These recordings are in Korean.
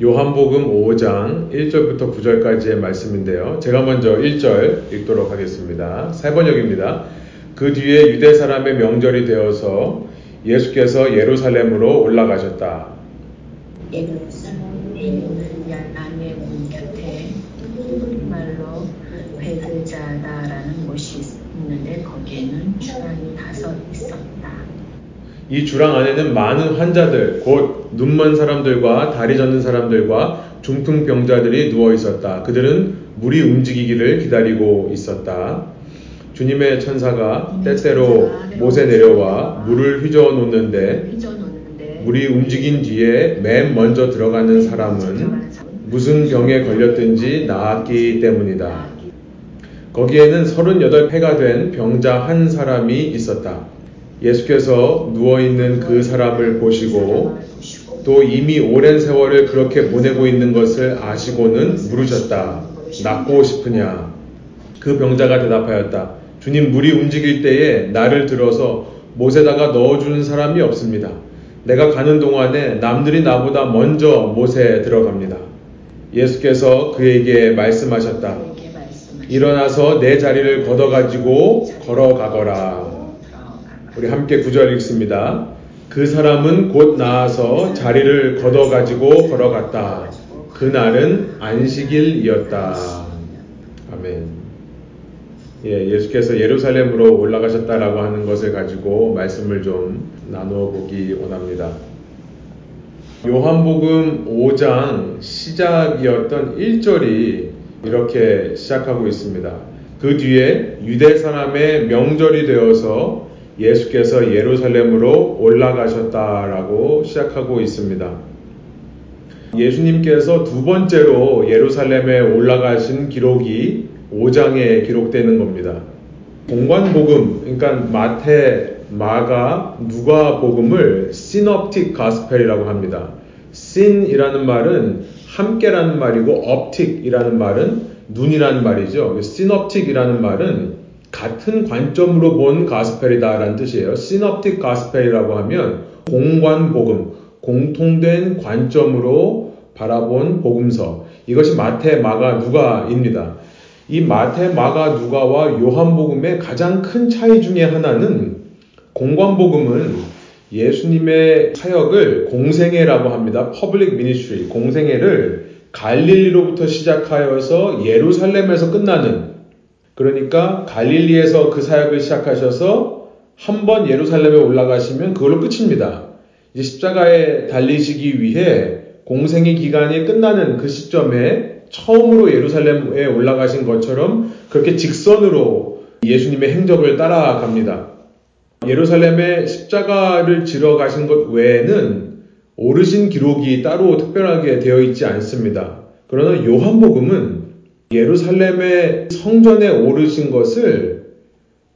요한복음 5장 1절부터 9절까지의 말씀인데요. 제가 먼저 1절 읽도록 하겠습니다. 세 번역입니다. 그 뒤에 유대 사람의 명절이 되어서 예수께서 예루살렘으로 올라가셨다. 예루살렘의 양의 문 곁에 말로 베드자다라는 곳이 있는데 거기에는 주랑이 다섯 있었다. 이 주랑 안에는 많은 환자들, 곧 눈먼 사람들과 다리 젖는 사람들과 중풍병자들이 누워 있었다. 그들은 물이 움직이기를 기다리고 있었다. 주님의 천사가 때때로 못에 내려와 물을 휘저어 놓는데 물이 움직인 뒤에 맨 먼저 들어가는 사람은 무슨 병에 걸렸든지 나았기 때문이다. 거기에는 38회가 된 병자 한 사람이 있었다. 예수께서 누워있는 그 사람을 보시고 또 이미 오랜 세월을 그렇게 보내고 있는 것을 아시고는 물으셨다. 낫고 싶으냐? 그 병자가 대답하였다. 주님, 물이 움직일 때에 나를 들어서 못에다가 넣어주는 사람이 없습니다. 내가 가는 동안에 남들이 나보다 먼저 못에 들어갑니다. 예수께서 그에게 말씀하셨다. 일어나서 내 자리를 걷어가지고 걸어가거라. 우리 함께 구절 읽습니다. 그 사람은 곧 나아서 자리를 걷어가지고 걸어갔다. 그날은 안식일이었다. 아멘. 예, 예수께서 예루살렘으로 올라가셨다라고 하는 것을 가지고 말씀을 좀 나누어 보기 원합니다. 요한복음 5장 시작이었던 1절이 이렇게 시작하고 있습니다. 그 뒤에 유대 사람의 명절이 되어서 예수께서 예루살렘으로 올라가셨다라고 시작하고 있습니다. 예수님께서 두 번째로 예루살렘에 올라가신 기록이 5장에 기록되는 겁니다. 공관복음, 그러니까 마태, 마가, 누가 복음을 시놉틱 가스펠이라고 합니다. syn이라는 말은 함께라는 말이고 optic이라는 말은 눈이라는 말이죠. synoptic이라는 말은 같은 관점으로 본 gospel이다라는 뜻이에요. synoptic gospel이라고 하면 공관 복음, 공통된 관점으로 바라본 복음서. 이것이 마태, 마가, 누가입니다. 이 마태, 마가, 누가와 요한복음의 가장 큰 차이 중에 하나는 공관복음은 예수님의 사역을 공생애라고 합니다. public ministry, 공생애를 갈릴리로부터 시작하여서 예루살렘에서 끝나는 그러니까 갈릴리에서 그 사역을 시작하셔서 한 번 예루살렘에 올라가시면 그걸로 끝입니다. 이제 십자가에 달리시기 위해 공생애 기간이 끝나는 그 시점에 처음으로 예루살렘에 올라가신 것처럼 그렇게 직선으로 예수님의 행적을 따라갑니다. 예루살렘에 십자가를 지러 가신 것 외에는 오르신 기록이 따로 특별하게 되어 있지 않습니다. 그러나 요한복음은 예루살렘의 성전에 오르신 것을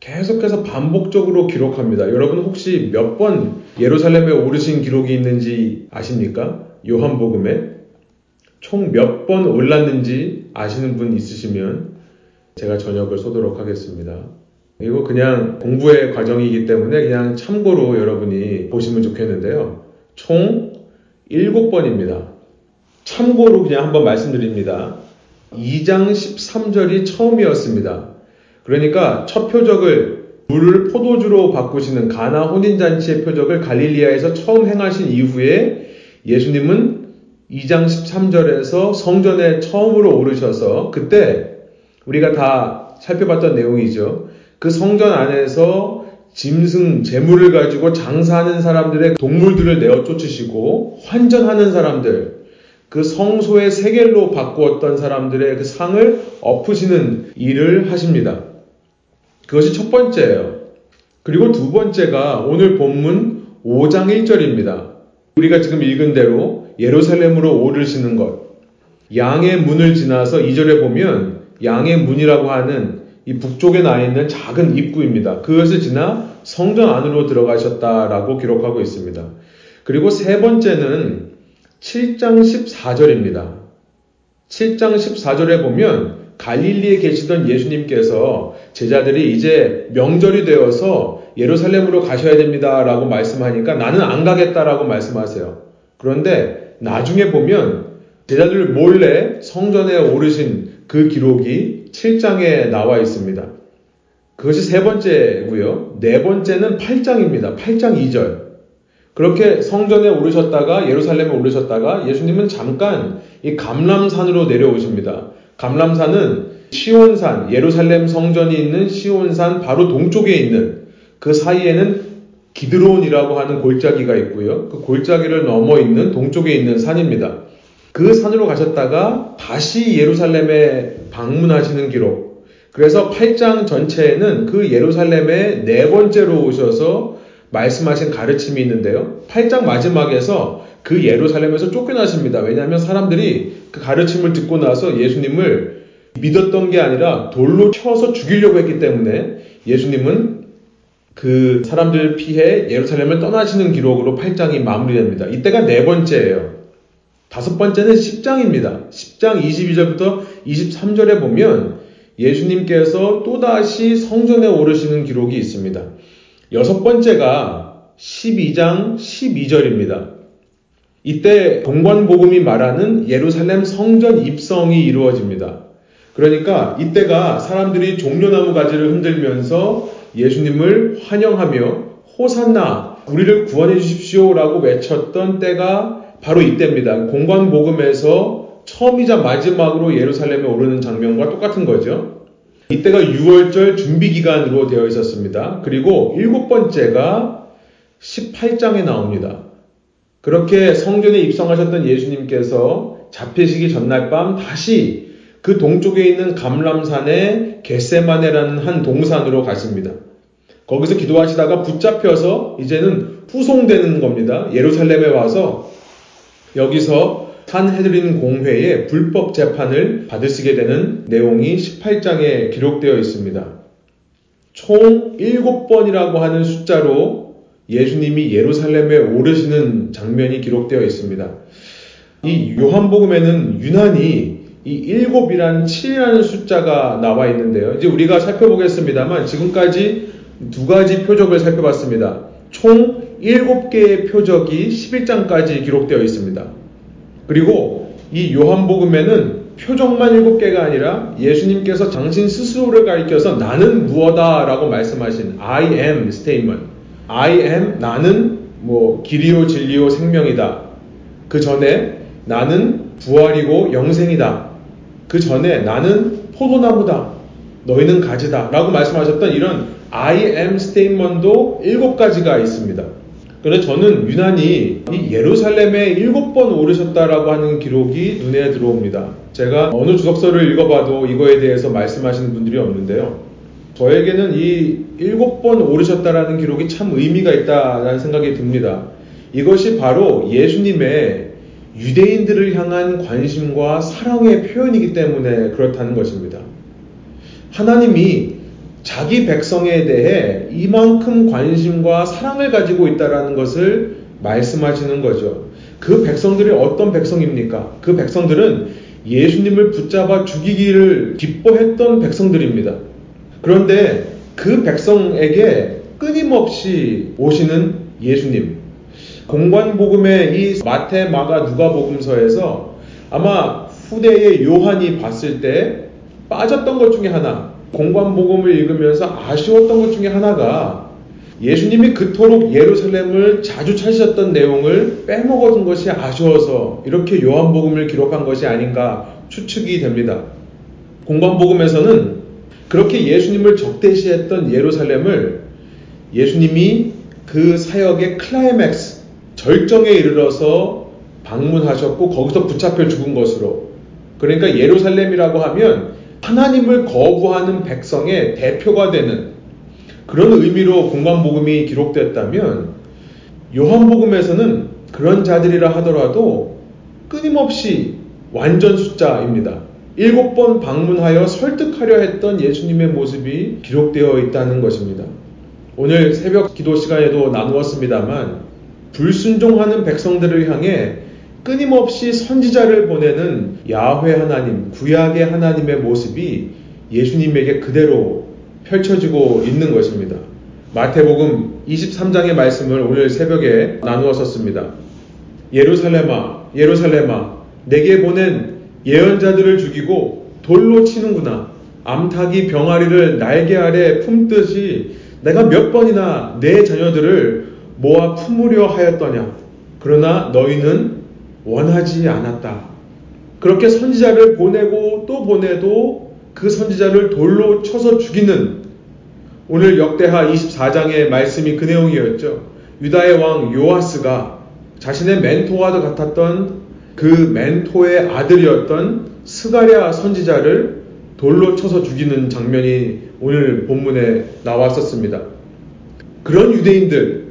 계속해서 반복적으로 기록합니다. 여러분 혹시 몇 번 예루살렘에 오르신 기록이 있는지 아십니까? 요한복음에 총 몇 번 올랐는지 아시는 분 있으시면 제가 저녁을 쏘도록 하겠습니다. 이거 그냥 공부의 과정이기 때문에 그냥 참고로 여러분이 보시면 좋겠는데요. 총 7번입니다. 참고로 그냥 한번 말씀드립니다. 2장 13절이 처음이었습니다. 그러니까 첫 표적을 물을 포도주로 바꾸시는 가나 혼인잔치의 표적을 갈릴리아에서 처음 행하신 이후에 예수님은 2장 13절에서 성전에 처음으로 오르셔서 그때 우리가 다 살펴봤던 내용이죠. 그 성전 안에서 짐승, 재물을 가지고 장사하는 사람들의 동물들을 내어 쫓으시고 환전하는 사람들, 그 성소의 세겔로 바꾸었던 사람들의 그 상을 엎으시는 일을 하십니다. 그것이 첫 번째예요. 그리고 두 번째가 오늘 본문 5장 1절입니다. 우리가 지금 읽은 대로 예루살렘으로 오르시는 것. 양의 문을 지나서 2절에 보면 양의 문이라고 하는 이 북쪽에 나 있는 작은 입구입니다. 그것을 지나 성전 안으로 들어가셨다라고 기록하고 있습니다. 그리고 세 번째는 7장 14절입니다. 7장 14절에 보면 갈릴리에 계시던 예수님께서 제자들이 이제 명절이 되어서 예루살렘으로 가셔야 됩니다. 라고 말씀하니까 나는 안 가겠다라고 말씀하세요. 그런데 나중에 보면 제자들 몰래 성전에 오르신 그 기록이 7장에 나와 있습니다. 그것이 세 번째고요. 네 번째는 8장입니다. 8장 2절. 그렇게 성전에 오르셨다가 예루살렘에 오르셨다가 예수님은 잠깐 이 감람산으로 내려오십니다. 감람산은 시온산, 예루살렘 성전이 있는 시온산 바로 동쪽에 있는 그 사이에는 기드론이라고 하는 골짜기가 있고요. 그 골짜기를 넘어 있는 동쪽에 있는 산입니다. 그 산으로 가셨다가 다시 예루살렘에 방문하시는 기록. 그래서 8장 전체에는 그 예루살렘에 네 번째로 오셔서 말씀하신 가르침이 있는데요. 8장 마지막에서 그 예루살렘에서 쫓겨나십니다. 왜냐하면 사람들이 그 가르침을 듣고 나서 예수님을 믿었던 게 아니라 돌로 쳐서 죽이려고 했기 때문에 예수님은 그 사람들 피해 예루살렘을 떠나시는 기록으로 8장이 마무리됩니다. 이때가 네 번째예요. 다섯 번째는 10장입니다. 10장 22절부터 23절에 보면 예수님께서 또다시 성전에 오르시는 기록이 있습니다. 여섯 번째가 12장 12절입니다. 이때 동관복음이 말하는 예루살렘 성전 입성이 이루어집니다. 그러니까 이때가 사람들이 종려나무 가지를 흔들면서 예수님을 환영하며 호산나 우리를 구원해 주십시오라고 외쳤던 때가 바로 이때입니다. 공관복음에서 처음이자 마지막으로 예루살렘에 오르는 장면과 똑같은 거죠. 이때가 6월절 준비 기간으로 되어 있었습니다. 그리고 일곱 번째가 18장에 나옵니다. 그렇게 성전에 입성하셨던 예수님께서 잡히시기 전날 밤 다시 그 동쪽에 있는 감람산의 겟세마네라는 한 동산으로 가십니다. 거기서 기도하시다가 붙잡혀서 이제는 후송되는 겁니다. 예루살렘에 와서 여기서 산헤드린 공회에 불법 재판을 받으시게 되는 내용이 18장에 기록되어 있습니다. 총 7번이라고 하는 숫자로 예수님이 예루살렘에 오르시는 장면이 기록되어 있습니다. 이 요한복음에는 유난히 이 일곱이란 7이라는 숫자가 나와 있는데요. 이제 우리가 살펴보겠습니다만 지금까지 두 가지 표적을 살펴봤습니다. 총 7개의 표적이 11장까지 기록되어 있습니다. 그리고 이 요한복음에는 표적만 일곱 개가 아니라 예수님께서 당신 스스로를 가리켜서 나는 무엇다 라고 말씀하신 I am statement. I am 나는 뭐 길이요 진리요 생명이다. 그 전에 나는 부활이고 영생이다. 그 전에 나는 포도나무다. 너희는 가지다. 라고 말씀하셨던 이런 I am statement도 일곱 가지가 있습니다. 그런데 저는 유난히 이 예루살렘에 일곱 번 오르셨다라고 하는 기록이 눈에 들어옵니다. 제가 어느 주석서를 읽어봐도 이거에 대해서 말씀하시는 분들이 없는데요. 저에게는 이 일곱 번 오르셨다라는 기록이 참 의미가 있다라는 생각이 듭니다. 이것이 바로 예수님의 유대인들을 향한 관심과 사랑의 표현이기 때문에 그렇다는 것입니다. 하나님이 자기 백성에 대해 이만큼 관심과 사랑을 가지고 있다라는 것을 말씀하시는 거죠. 그 백성들이 어떤 백성입니까? 그 백성들은 예수님을 붙잡아 죽이기를 기뻐했던 백성들입니다. 그런데 그 백성에게 끊임없이 오시는 예수님. 공관복음의 이 마태, 마가, 누가복음서에서 아마 후대의 요한이 봤을 때 빠졌던 것 중에 하나, 공관복음을 읽으면서 아쉬웠던 것 중에 하나가 예수님이 그토록 예루살렘을 자주 찾으셨던 내용을 빼먹었던 것이 아쉬워서 이렇게 요한복음을 기록한 것이 아닌가 추측이 됩니다. 공관복음에서는 그렇게 예수님을 적대시했던 예루살렘을 예수님이 그 사역의 클라이맥스, 절정에 이르러서 방문하셨고 거기서 붙잡혀 죽은 것으로 그러니까 예루살렘이라고 하면 하나님을 거부하는 백성의 대표가 되는 그런 의미로 공관복음이 기록됐다면 요한복음에서는 그런 자들이라 하더라도 끊임없이 완전 숫자입니다. 일곱 번 방문하여 설득하려 했던 예수님의 모습이 기록되어 있다는 것입니다. 오늘 새벽 기도 시간에도 나누었습니다만 불순종하는 백성들을 향해 끊임없이 선지자를 보내는 야훼 하나님, 구약의 하나님의 모습이 예수님에게 그대로 펼쳐지고 있는 것입니다. 마태복음 23장의 말씀을 오늘 새벽에 나누었었습니다. 예루살렘아, 예루살렘아, 내게 보낸 예언자들을 죽이고 돌로 치는구나. 암탉이 병아리를 날개 아래 품듯이 내가 몇 번이나 내 자녀들을 모아 품으려 하였더냐. 그러나 너희는 원하지 않았다. 그렇게 선지자를 보내고 또 보내도 그 선지자를 돌로 쳐서 죽이는 오늘 역대하 24장의 말씀이 그 내용이었죠. 유다의 왕 요아스가 자신의 멘토와도 같았던 그 멘토의 아들이었던 스가랴 선지자를 돌로 쳐서 죽이는 장면이 오늘 본문에 나왔었습니다. 그런 유대인들,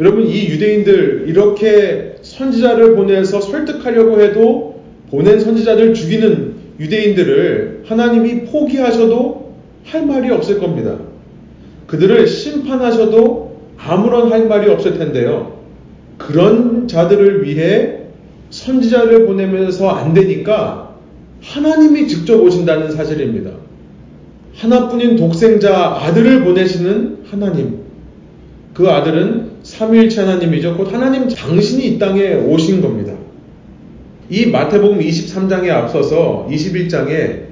여러분 이 유대인들 이렇게 선지자를 보내서 설득하려고 해도 보낸 선지자들 죽이는 유대인들을 하나님이 포기하셔도 할 말이 없을 겁니다. 그들을 심판하셔도 아무런 할 말이 없을 텐데요. 그런 자들을 위해 선지자를 보내면서 안 되니까 하나님이 직접 오신다는 사실입니다. 하나뿐인 독생자 아들을 보내시는 하나님. 그 아들은 삼위일체 하나님이죠. 곧 하나님 당신이 이 땅에 오신 겁니다. 이 마태복음 23장에 앞서서 21장에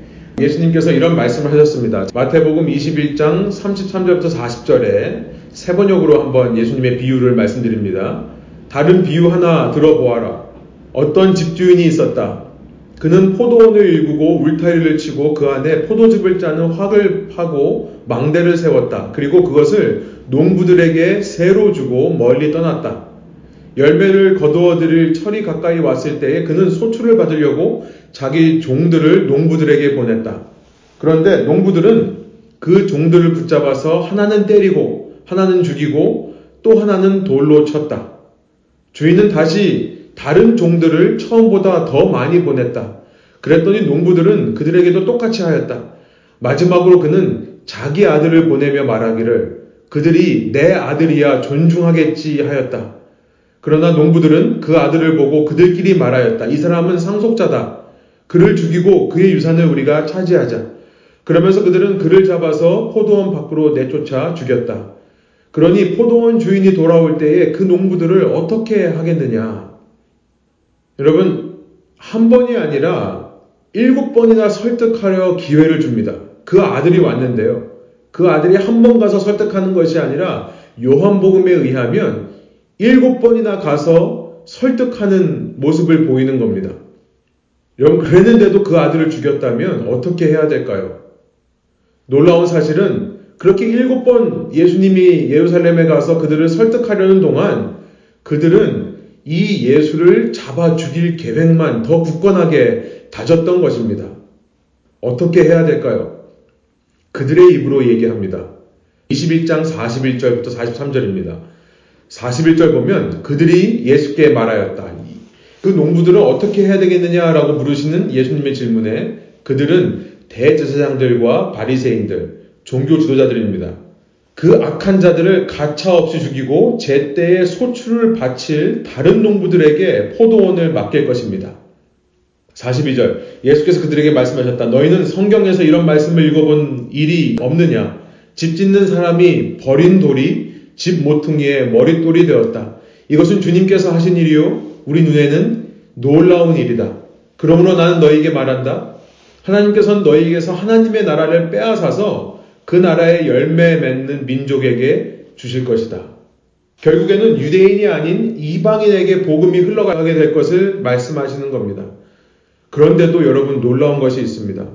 예수님께서 이런 말씀을 하셨습니다. 마태복음 21장 33절부터 40절에 세 번역으로 한번 예수님의 비유를 말씀드립니다. 다른 비유 하나 들어보아라. 어떤 집주인이 있었다. 그는 포도원을 일구고 울타리를 치고 그 안에 포도즙을 짜는 확을 파고 망대를 세웠다. 그리고 그것을 농부들에게 새로 주고 멀리 떠났다. 열매를 거두어 들일 철이 가까이 왔을 때에 그는 소출을 받으려고 자기 종들을 농부들에게 보냈다. 그런데 농부들은 그 종들을 붙잡아서 하나는 때리고 하나는 죽이고 또 하나는 돌로 쳤다. 주인은 다시 다른 종들을 처음보다 더 많이 보냈다. 그랬더니 농부들은 그들에게도 똑같이 하였다. 마지막으로 그는 자기 아들을 보내며 말하기를 그들이 내 아들이야 존중하겠지 하였다. 그러나 농부들은 그 아들을 보고 그들끼리 말하였다. 이 사람은 상속자다. 그를 죽이고 그의 유산을 우리가 차지하자. 그러면서 그들은 그를 잡아서 포도원 밖으로 내쫓아 죽였다. 그러니 포도원 주인이 돌아올 때에 그 농부들을 어떻게 하겠느냐? 여러분, 한 번이 아니라 일곱 번이나 설득하려 기회를 줍니다. 그 아들이 왔는데요. 그 아들이 한 번 가서 설득하는 것이 아니라 요한복음에 의하면 일곱 번이나 가서 설득하는 모습을 보이는 겁니다. 여러분, 그랬는데도 그 아들을 죽였다면 어떻게 해야 될까요? 놀라운 사실은 그렇게 일곱 번 예수님이 예루살렘에 가서 그들을 설득하려는 동안 그들은 이 예수를 잡아 죽일 계획만 더 굳건하게 다졌던 것입니다. 어떻게 해야 될까요? 그들의 입으로 얘기합니다. 21장 41절부터 43절입니다. 41절 보면 그들이 예수께 말하였다. 그 농부들은 어떻게 해야 되겠느냐라고 물으시는 예수님의 질문에 그들은 대제사장들과 바리새인들, 종교 지도자들입니다. 그 악한 자들을 가차없이 죽이고 제때에 소출을 바칠 다른 농부들에게 포도원을 맡길 것입니다. 42절 예수께서 그들에게 말씀하셨다. 너희는 성경에서 이런 말씀을 읽어본 일이 없느냐? 집 짓는 사람이 버린 돌이 집 모퉁이에 머릿돌이 되었다. 이것은 주님께서 하신 일이요. 우리 눈에는 놀라운 일이다. 그러므로 나는 너희에게 말한다. 하나님께서는 너희에게서 하나님의 나라를 빼앗아서 그 나라의 열매 맺는 민족에게 주실 것이다. 결국에는 유대인이 아닌 이방인에게 복음이 흘러가게 될 것을 말씀하시는 겁니다. 그런데도 여러분 놀라운 것이 있습니다.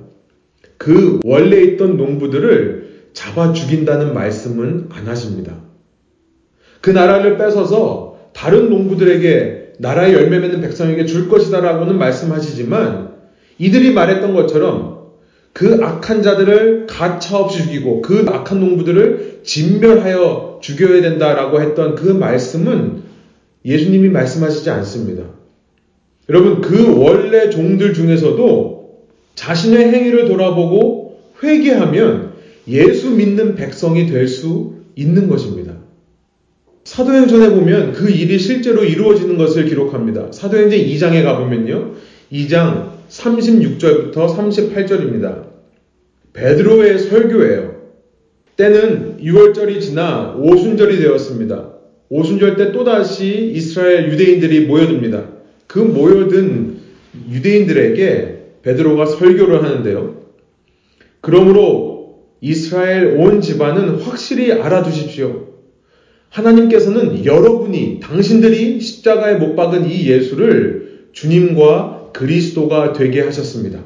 그 원래 있던 농부들을 잡아 죽인다는 말씀은 안 하십니다. 그 나라를 뺏어서 다른 농부들에게 나라의 열매 맺는 백성에게 줄 것이다라고는 말씀하시지만 이들이 말했던 것처럼 그 악한 자들을 가차없이 죽이고 그 악한 농부들을 진멸하여 죽여야 된다라고 했던 그 말씀은 예수님이 말씀하시지 않습니다. 여러분, 그 원래 종들 중에서도 자신의 행위를 돌아보고 회개하면 예수 믿는 백성이 될 수 있는 것입니다. 사도행전에 보면 그 일이 실제로 이루어지는 것을 기록합니다. 사도행전 2장에 가보면요. 2장 36절부터 38절입니다. 베드로의 설교예요. 때는 6월절이 지나 오순절이 되었습니다. 오순절 때 또다시 이스라엘 유대인들이 모여듭니다. 그 모여든 유대인들에게 베드로가 설교를 하는데요. 그러므로 이스라엘 온 집안은 확실히 알아두십시오. 하나님께서는 여러분이 당신들이 십자가에 못 박은 이 예수를 주님과 그리스도가 되게 하셨습니다.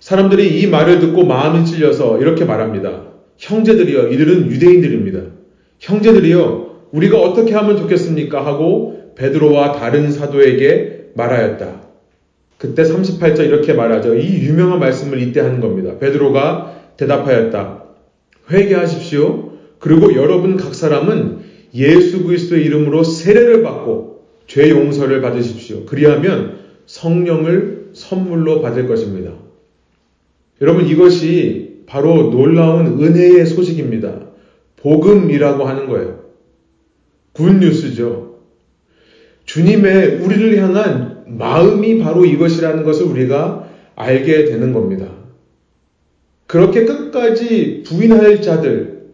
사람들이 이 말을 듣고 마음이 찔려서 이렇게 말합니다. 형제들이여, 이들은 유대인들입니다. 형제들이여, 우리가 어떻게 하면 좋겠습니까? 하고 베드로와 다른 사도에게 말하였다. 그때 38절 이렇게 말하죠. 이 유명한 말씀을 이때 하는 겁니다. 베드로가 대답하였다. 회개하십시오. 그리고 여러분 각 사람은 예수 그리스도의 이름으로 세례를 받고 죄 용서를 받으십시오. 그리하면 성령을 선물로 받을 것입니다. 여러분 이것이 바로 놀라운 은혜의 소식입니다. 복음이라고 하는 거예요. 굿뉴스죠. 주님의 우리를 향한 마음이 바로 이것이라는 것을 우리가 알게 되는 겁니다. 그렇게 끝까지 부인할 자들,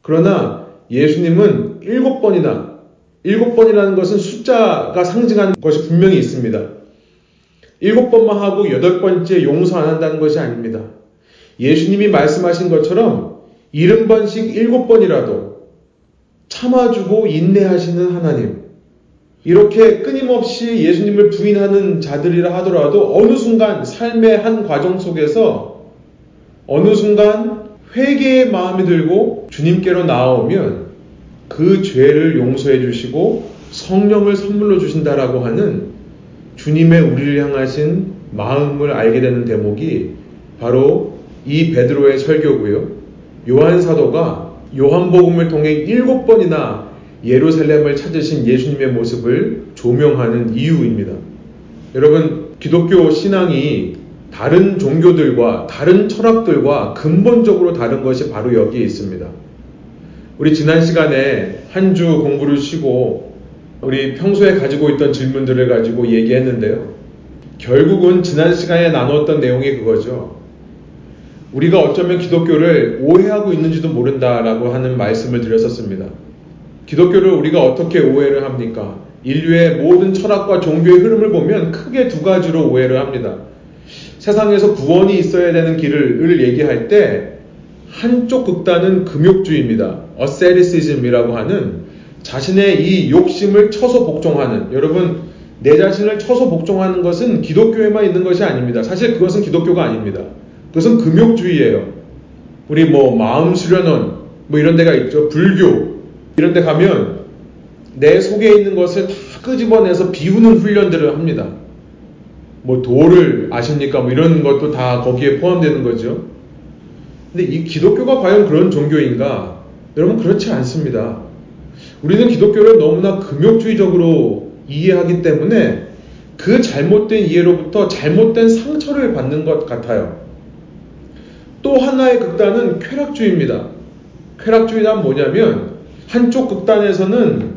그러나 예수님은 일곱 번이나, 일곱 번이라는 것은 숫자가 상징하는 것이 분명히 있습니다. 일곱 번만 하고 여덟 번째 용서 안 한다는 것이 아닙니다. 예수님이 말씀하신 것처럼 일흔 번씩 일곱 번이라도 참아주고 인내하시는 하나님. 이렇게 끊임없이 예수님을 부인하는 자들이라 하더라도 어느 순간 삶의 한 과정 속에서 어느 순간 회개의 마음이 들고 주님께로 나오면 그 죄를 용서해 주시고 성령을 선물로 주신다라고 하는 주님의 우리를 향하신 마음을 알게 되는 대목이 바로 이 베드로의 설교고요. 요한 사도가 요한복음을 통해 일곱 번이나 예루살렘을 찾으신 예수님의 모습을 조명하는 이유입니다. 여러분, 기독교 신앙이 다른 종교들과 다른 철학들과 근본적으로 다른 것이 바로 여기에 있습니다. 우리 지난 시간에 한 주 공부를 쉬고 우리 평소에 가지고 있던 질문들을 가지고 얘기했는데요. 결국은 지난 시간에 나눴던 내용이 그거죠. 우리가 어쩌면 기독교를 오해하고 있는지도 모른다라고 하는 말씀을 드렸었습니다. 기독교를 우리가 어떻게 오해를 합니까? 인류의 모든 철학과 종교의 흐름을 보면 크게 두 가지로 오해를 합니다. 세상에서 구원이 있어야 되는 길을 얘기할 때 한쪽 극단은 금욕주의입니다. 어세리시즘이라고 하는 자신의 이 욕심을 쳐서 복종하는 여러분 내 자신을 쳐서 복종하는 것은 기독교에만 있는 것이 아닙니다. 사실 그것은 기독교가 아닙니다. 그것은 금욕주의예요. 우리 뭐 마음 수련원 뭐 이런 데가 있죠. 불교 이런 데 가면 내 속에 있는 것을 다 끄집어내서 비우는 훈련들을 합니다. 뭐 도를 아십니까? 뭐 이런 것도 다 거기에 포함되는 거죠. 근데 이 기독교가 과연 그런 종교인가? 여러분 그렇지 않습니다. 우리는 기독교를 너무나 금욕주의적으로 이해하기 때문에 그 잘못된 이해로부터 잘못된 상처를 받는 것 같아요. 또 하나의 극단은 쾌락주의입니다. 쾌락주의란 뭐냐면 한쪽 극단에서는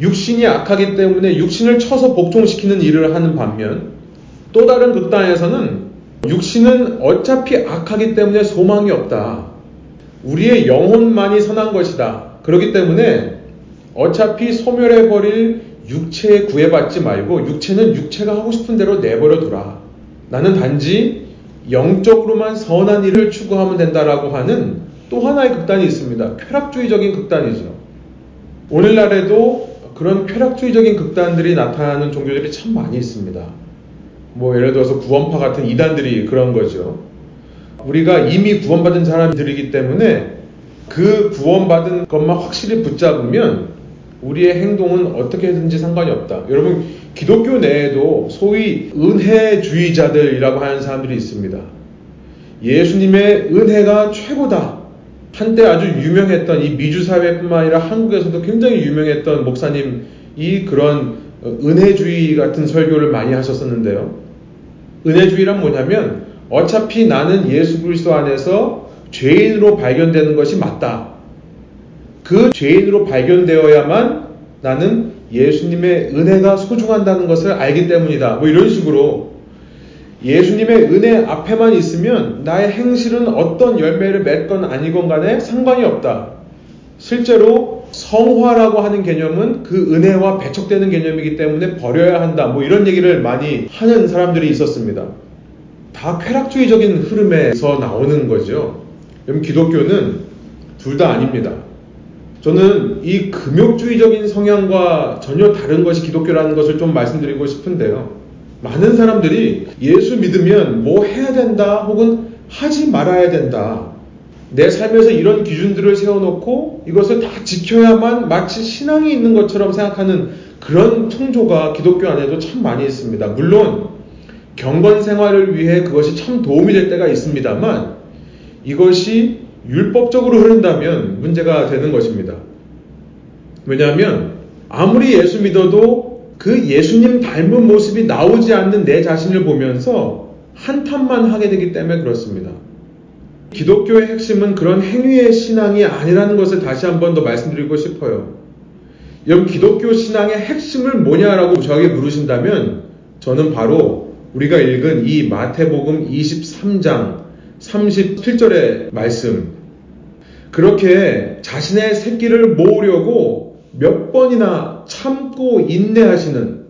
육신이 악하기 때문에 육신을 쳐서 복종시키는 일을 하는 반면 또 다른 극단에서는 육신은 어차피 악하기 때문에 소망이 없다. 우리의 영혼만이 선한 것이다. 그렇기 때문에 어차피 소멸해버릴 육체에 구애받지 말고 육체는 육체가 하고 싶은 대로 내버려 두라. 나는 단지 영적으로만 선한 일을 추구하면 된다라고 하는 또 하나의 극단이 있습니다. 쾌락주의적인 극단이죠. 오늘날에도 그런 쾌락주의적인 극단들이 나타나는 종교들이 참 많이 있습니다. 뭐 예를 들어서 구원파 같은 이단들이 그런 거죠. 우리가 이미 구원받은 사람들이기 때문에 그 구원받은 것만 확실히 붙잡으면 우리의 행동은 어떻게든지 상관이 없다. 여러분, 기독교 내에도 소위 은혜주의자들이라고 하는 사람들이 있습니다. 예수님의 은혜가 최고다. 한때 아주 유명했던 이 미주 사회뿐만 아니라 한국에서도 굉장히 유명했던 목사님이 그런 은혜주의 같은 설교를 많이 하셨었는데요. 은혜주의란 뭐냐면 어차피 나는 예수 그리스도 안에서 죄인으로 발견되는 것이 맞다. 그 죄인으로 발견되어야만 나는 예수님의 은혜가 소중한다는 것을 알기 때문이다. 뭐 이런 식으로 예수님의 은혜 앞에만 있으면 나의 행실은 어떤 열매를 맺건 아니건 간에 상관이 없다. 실제로 성화라고 하는 개념은 그 은혜와 배척되는 개념이기 때문에 버려야 한다. 뭐 이런 얘기를 많이 하는 사람들이 있었습니다. 다 쾌락주의적인 흐름에서 나오는 거죠. 그럼 기독교는 둘 다 아닙니다. 저는 이 금욕주의적인 성향과 전혀 다른 것이 기독교라는 것을 좀 말씀드리고 싶은데요. 많은 사람들이 예수 믿으면 뭐 해야 된다 혹은 하지 말아야 된다. 내 삶에서 이런 기준들을 세워놓고 이것을 다 지켜야만 마치 신앙이 있는 것처럼 생각하는 그런 풍조가 기독교 안에도 참 많이 있습니다. 물론 경건 생활을 위해 그것이 참 도움이 될 때가 있습니다만 이것이 율법적으로 흐른다면 문제가 되는 것입니다. 왜냐하면 아무리 예수 믿어도 그 예수님 닮은 모습이 나오지 않는 내 자신을 보면서 한탄만 하게 되기 때문에 그렇습니다. 기독교의 핵심은 그런 행위의 신앙이 아니라는 것을 다시 한 번 더 말씀드리고 싶어요. 여러분, 기독교 신앙의 핵심을 뭐냐라고 저에게 물으신다면 저는 바로 우리가 읽은 이 마태복음 23장 37절의 말씀. 그렇게 자신의 새끼를 모으려고 몇 번이나 참고 인내하시는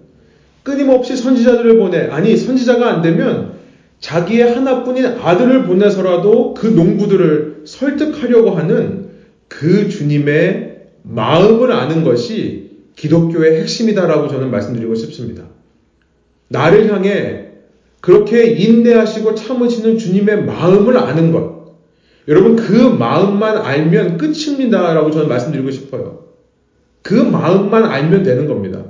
끊임없이 선지자들을 보내, 아니, 선지자가 안 되면 자기의 하나뿐인 아들을 보내서라도 그 농부들을 설득하려고 하는 그 주님의 마음을 아는 것이 기독교의 핵심이다라고 저는 말씀드리고 싶습니다. 나를 향해 그렇게 인내하시고 참으시는 주님의 마음을 아는 것. 여러분, 그 마음만 알면 끝입니다라고 저는 말씀드리고 싶어요. 그 마음만 알면 되는 겁니다.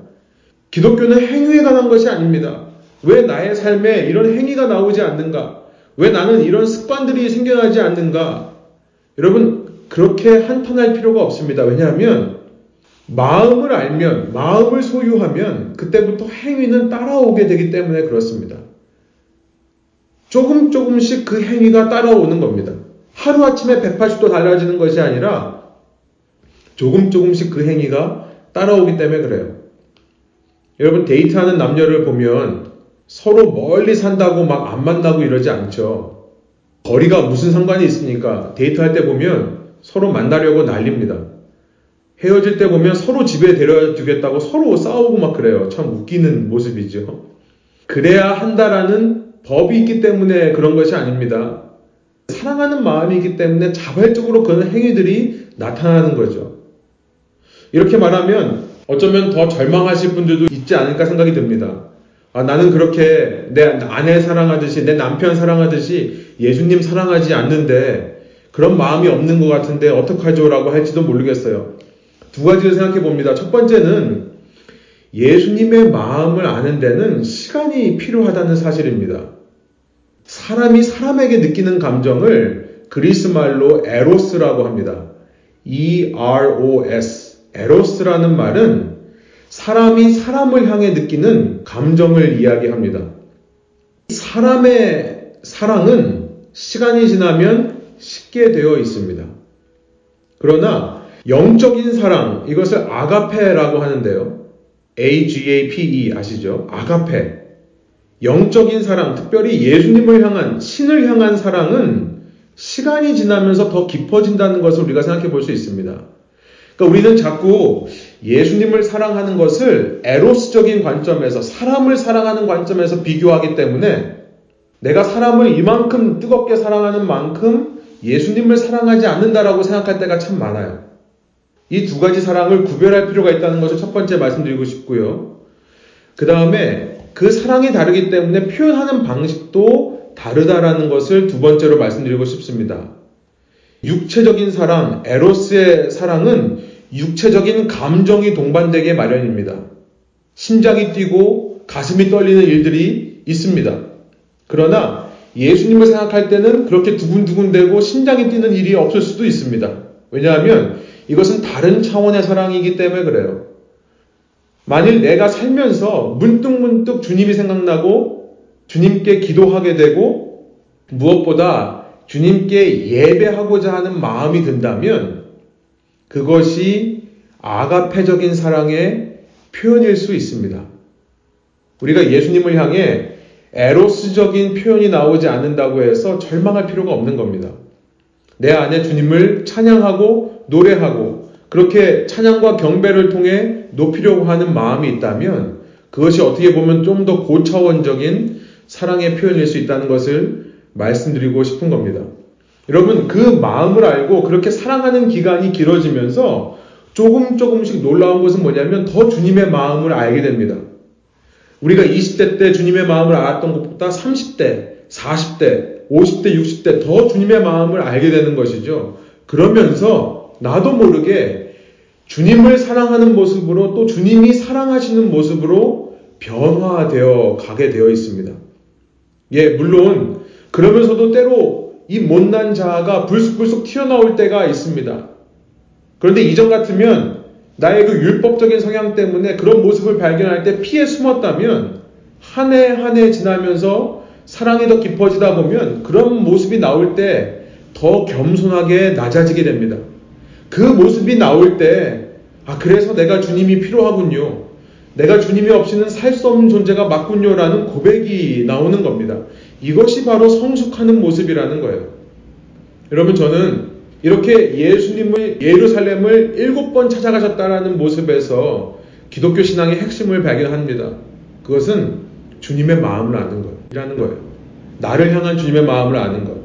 기독교는 행위에 관한 것이 아닙니다. 왜 나의 삶에 이런 행위가 나오지 않는가? 왜 나는 이런 습관들이 생겨나지 않는가? 여러분, 그렇게 한탄할 필요가 없습니다. 왜냐하면, 마음을 알면, 마음을 소유하면, 그때부터 행위는 따라오게 되기 때문에 그렇습니다. 조금 조금씩 그 행위가 따라오는 겁니다. 하루아침에 180도 달라지는 것이 아니라, 조금 조금씩 그 행위가 따라오기 때문에 그래요. 여러분, 데이트하는 남녀를 보면, 서로 멀리 산다고 막 안 만나고 이러지 않죠. 거리가 무슨 상관이 있습니까? 데이트할 때 보면 서로 만나려고 난립니다. 헤어질 때 보면 서로 집에 데려다 주겠다고 서로 싸우고 막 그래요. 참 웃기는 모습이죠. 그래야 한다라는 법이 있기 때문에 그런 것이 아닙니다. 사랑하는 마음이 있기 때문에 자발적으로 그런 행위들이 나타나는 거죠. 이렇게 말하면 어쩌면 더 절망하실 분들도 있지 않을까 생각이 듭니다. 아, 나는 그렇게 내 아내 사랑하듯이 내 남편 사랑하듯이 예수님 사랑하지 않는데 그런 마음이 없는 것 같은데 어떡하죠? 라고 할지도 모르겠어요. 두 가지를 생각해 봅니다. 첫 번째는 예수님의 마음을 아는 데는 시간이 필요하다는 사실입니다. 사람이 사람에게 느끼는 감정을 그리스 말로 에로스라고 합니다. E-R-O-S. 에로스라는 말은 사람이 사람을 향해 느끼는 감정을 이야기합니다. 사람의 사랑은 시간이 지나면 식게 되어 있습니다. 그러나 영적인 사랑, 이것을 아가페라고 하는데요. A-G-A-P-E 아시죠? 아가페. 영적인 사랑, 특별히 예수님을 향한, 신을 향한 사랑은 시간이 지나면서 더 깊어진다는 것을 우리가 생각해 볼 수 있습니다. 그러니까 우리는 자꾸 예수님을 사랑하는 것을 에로스적인 관점에서 사람을 사랑하는 관점에서 비교하기 때문에 내가 사람을 이만큼 뜨겁게 사랑하는 만큼 예수님을 사랑하지 않는다라고 생각할 때가 참 많아요. 이 두 가지 사랑을 구별할 필요가 있다는 것을 첫 번째 말씀드리고 싶고요. 그 다음에 그 사랑이 다르기 때문에 표현하는 방식도 다르다라는 것을 두 번째로 말씀드리고 싶습니다. 육체적인 사랑, 에로스의 사랑은 육체적인 감정이 동반되게 마련입니다. 심장이 뛰고 가슴이 떨리는 일들이 있습니다. 그러나 예수님을 생각할 때는 그렇게 두근두근되고 심장이 뛰는 일이 없을 수도 있습니다. 왜냐하면 이것은 다른 차원의 사랑이기 때문에 그래요. 만일 내가 살면서 문득문득 주님이 생각나고 주님께 기도하게 되고 무엇보다 주님께 예배하고자 하는 마음이 든다면 그것이 아가페적인 사랑의 표현일 수 있습니다. 우리가 예수님을 향해 에로스적인 표현이 나오지 않는다고 해서 절망할 필요가 없는 겁니다. 내 안에 주님을 찬양하고 노래하고 그렇게 찬양과 경배를 통해 높이려고 하는 마음이 있다면 그것이 어떻게 보면 좀 더 고차원적인 사랑의 표현일 수 있다는 것을 말씀드리고 싶은 겁니다. 여러분, 그 마음을 알고 그렇게 사랑하는 기간이 길어지면서 조금 조금씩 놀라운 것은 뭐냐면 더 주님의 마음을 알게 됩니다. 우리가 20대 때 주님의 마음을 알았던 것보다 30대, 40대, 50대, 60대 더 주님의 마음을 알게 되는 것이죠. 그러면서 나도 모르게 주님을 사랑하는 모습으로 또 주님이 사랑하시는 모습으로 변화되어 가게 되어 있습니다. 예, 물론 그러면서도 때로 이 못난 자아가 불쑥불쑥 튀어나올 때가 있습니다. 그런데 이전 같으면 나의 그 율법적인 성향 때문에 그런 모습을 발견할 때 피해 숨었다면 한 해 한 해 지나면서 사랑이 더 깊어지다 보면 그런 모습이 나올 때 더 겸손하게 낮아지게 됩니다. 그 모습이 나올 때, 아, 그래서 내가 주님이 필요하군요. 내가 주님이 없이는 살 수 없는 존재가 맞군요라는 고백이 나오는 겁니다. 이것이 바로 성숙하는 모습이라는 거예요. 여러분, 저는 이렇게 예수님을 예루살렘을 일곱 번 찾아가셨다라는 모습에서 기독교 신앙의 핵심을 발견합니다. 그것은 주님의 마음을 아는 것이라는 거예요. 나를 향한 주님의 마음을 아는 것.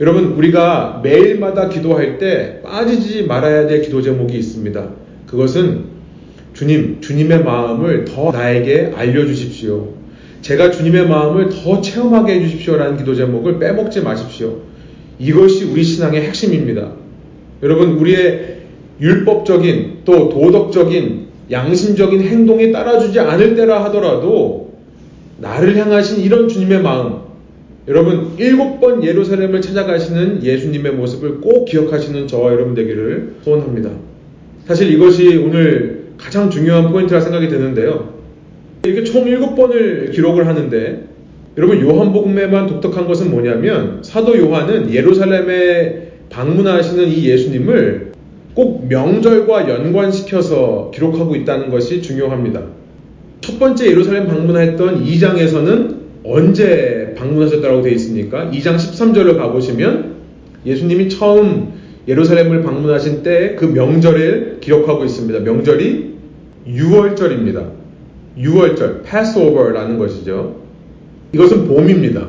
여러분, 우리가 매일마다 기도할 때 빠지지 말아야 될 기도 제목이 있습니다. 그것은 주님, 주님의 마음을 더 나에게 알려주십시오. 제가 주님의 마음을 더 체험하게 해주십시오라는 기도 제목을 빼먹지 마십시오. 이것이 우리 신앙의 핵심입니다. 여러분, 우리의 율법적인 또 도덕적인 양심적인 행동이 따라주지 않을 때라 하더라도 나를 향하신 이런 주님의 마음, 여러분 일곱 번 예루살렘을 찾아가시는 예수님의 모습을 꼭 기억하시는 저와 여러분 되기를 소원합니다. 사실 이것이 오늘 가장 중요한 포인트라 생각이 드는데요. 이렇게 총 일곱 번을 기록을 하는데 여러분 요한복음에만 독특한 것은 뭐냐면 사도 요한은 예루살렘에 방문하시는 이 예수님을 꼭 명절과 연관시켜서 기록하고 있다는 것이 중요합니다. 첫 번째 예루살렘 방문했던 2장에서는 언제 방문하셨다고 되어 있습니까? 2장 13절을 가보시면 예수님이 처음 예루살렘을 방문하신 때 그 명절을 기록하고 있습니다. 명절이 6월절입니다. 6월절, Passover라는 것이죠. 이것은 봄입니다.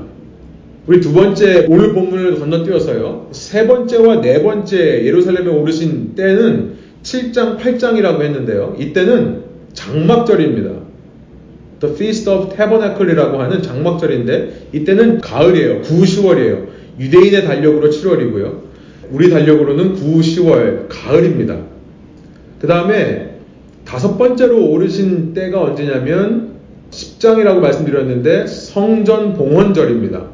우리 두 번째 오늘 본문을 건너뛰어서요. 세 번째와 네 번째 예루살렘에 오르신 때는 7장, 8장이라고 했는데요. 이때는 장막절입니다. The Feast of Tabernacle이라고 하는 장막절인데 이때는 가을이에요. 9, 10월이에요. 유대인의 달력으로 7월이고요. 우리 달력으로는 9, 10월 가을입니다. 그 다음에 다섯 번째로 오르신 때가 언제냐면 10장이라고 말씀드렸는데 성전 봉헌절입니다.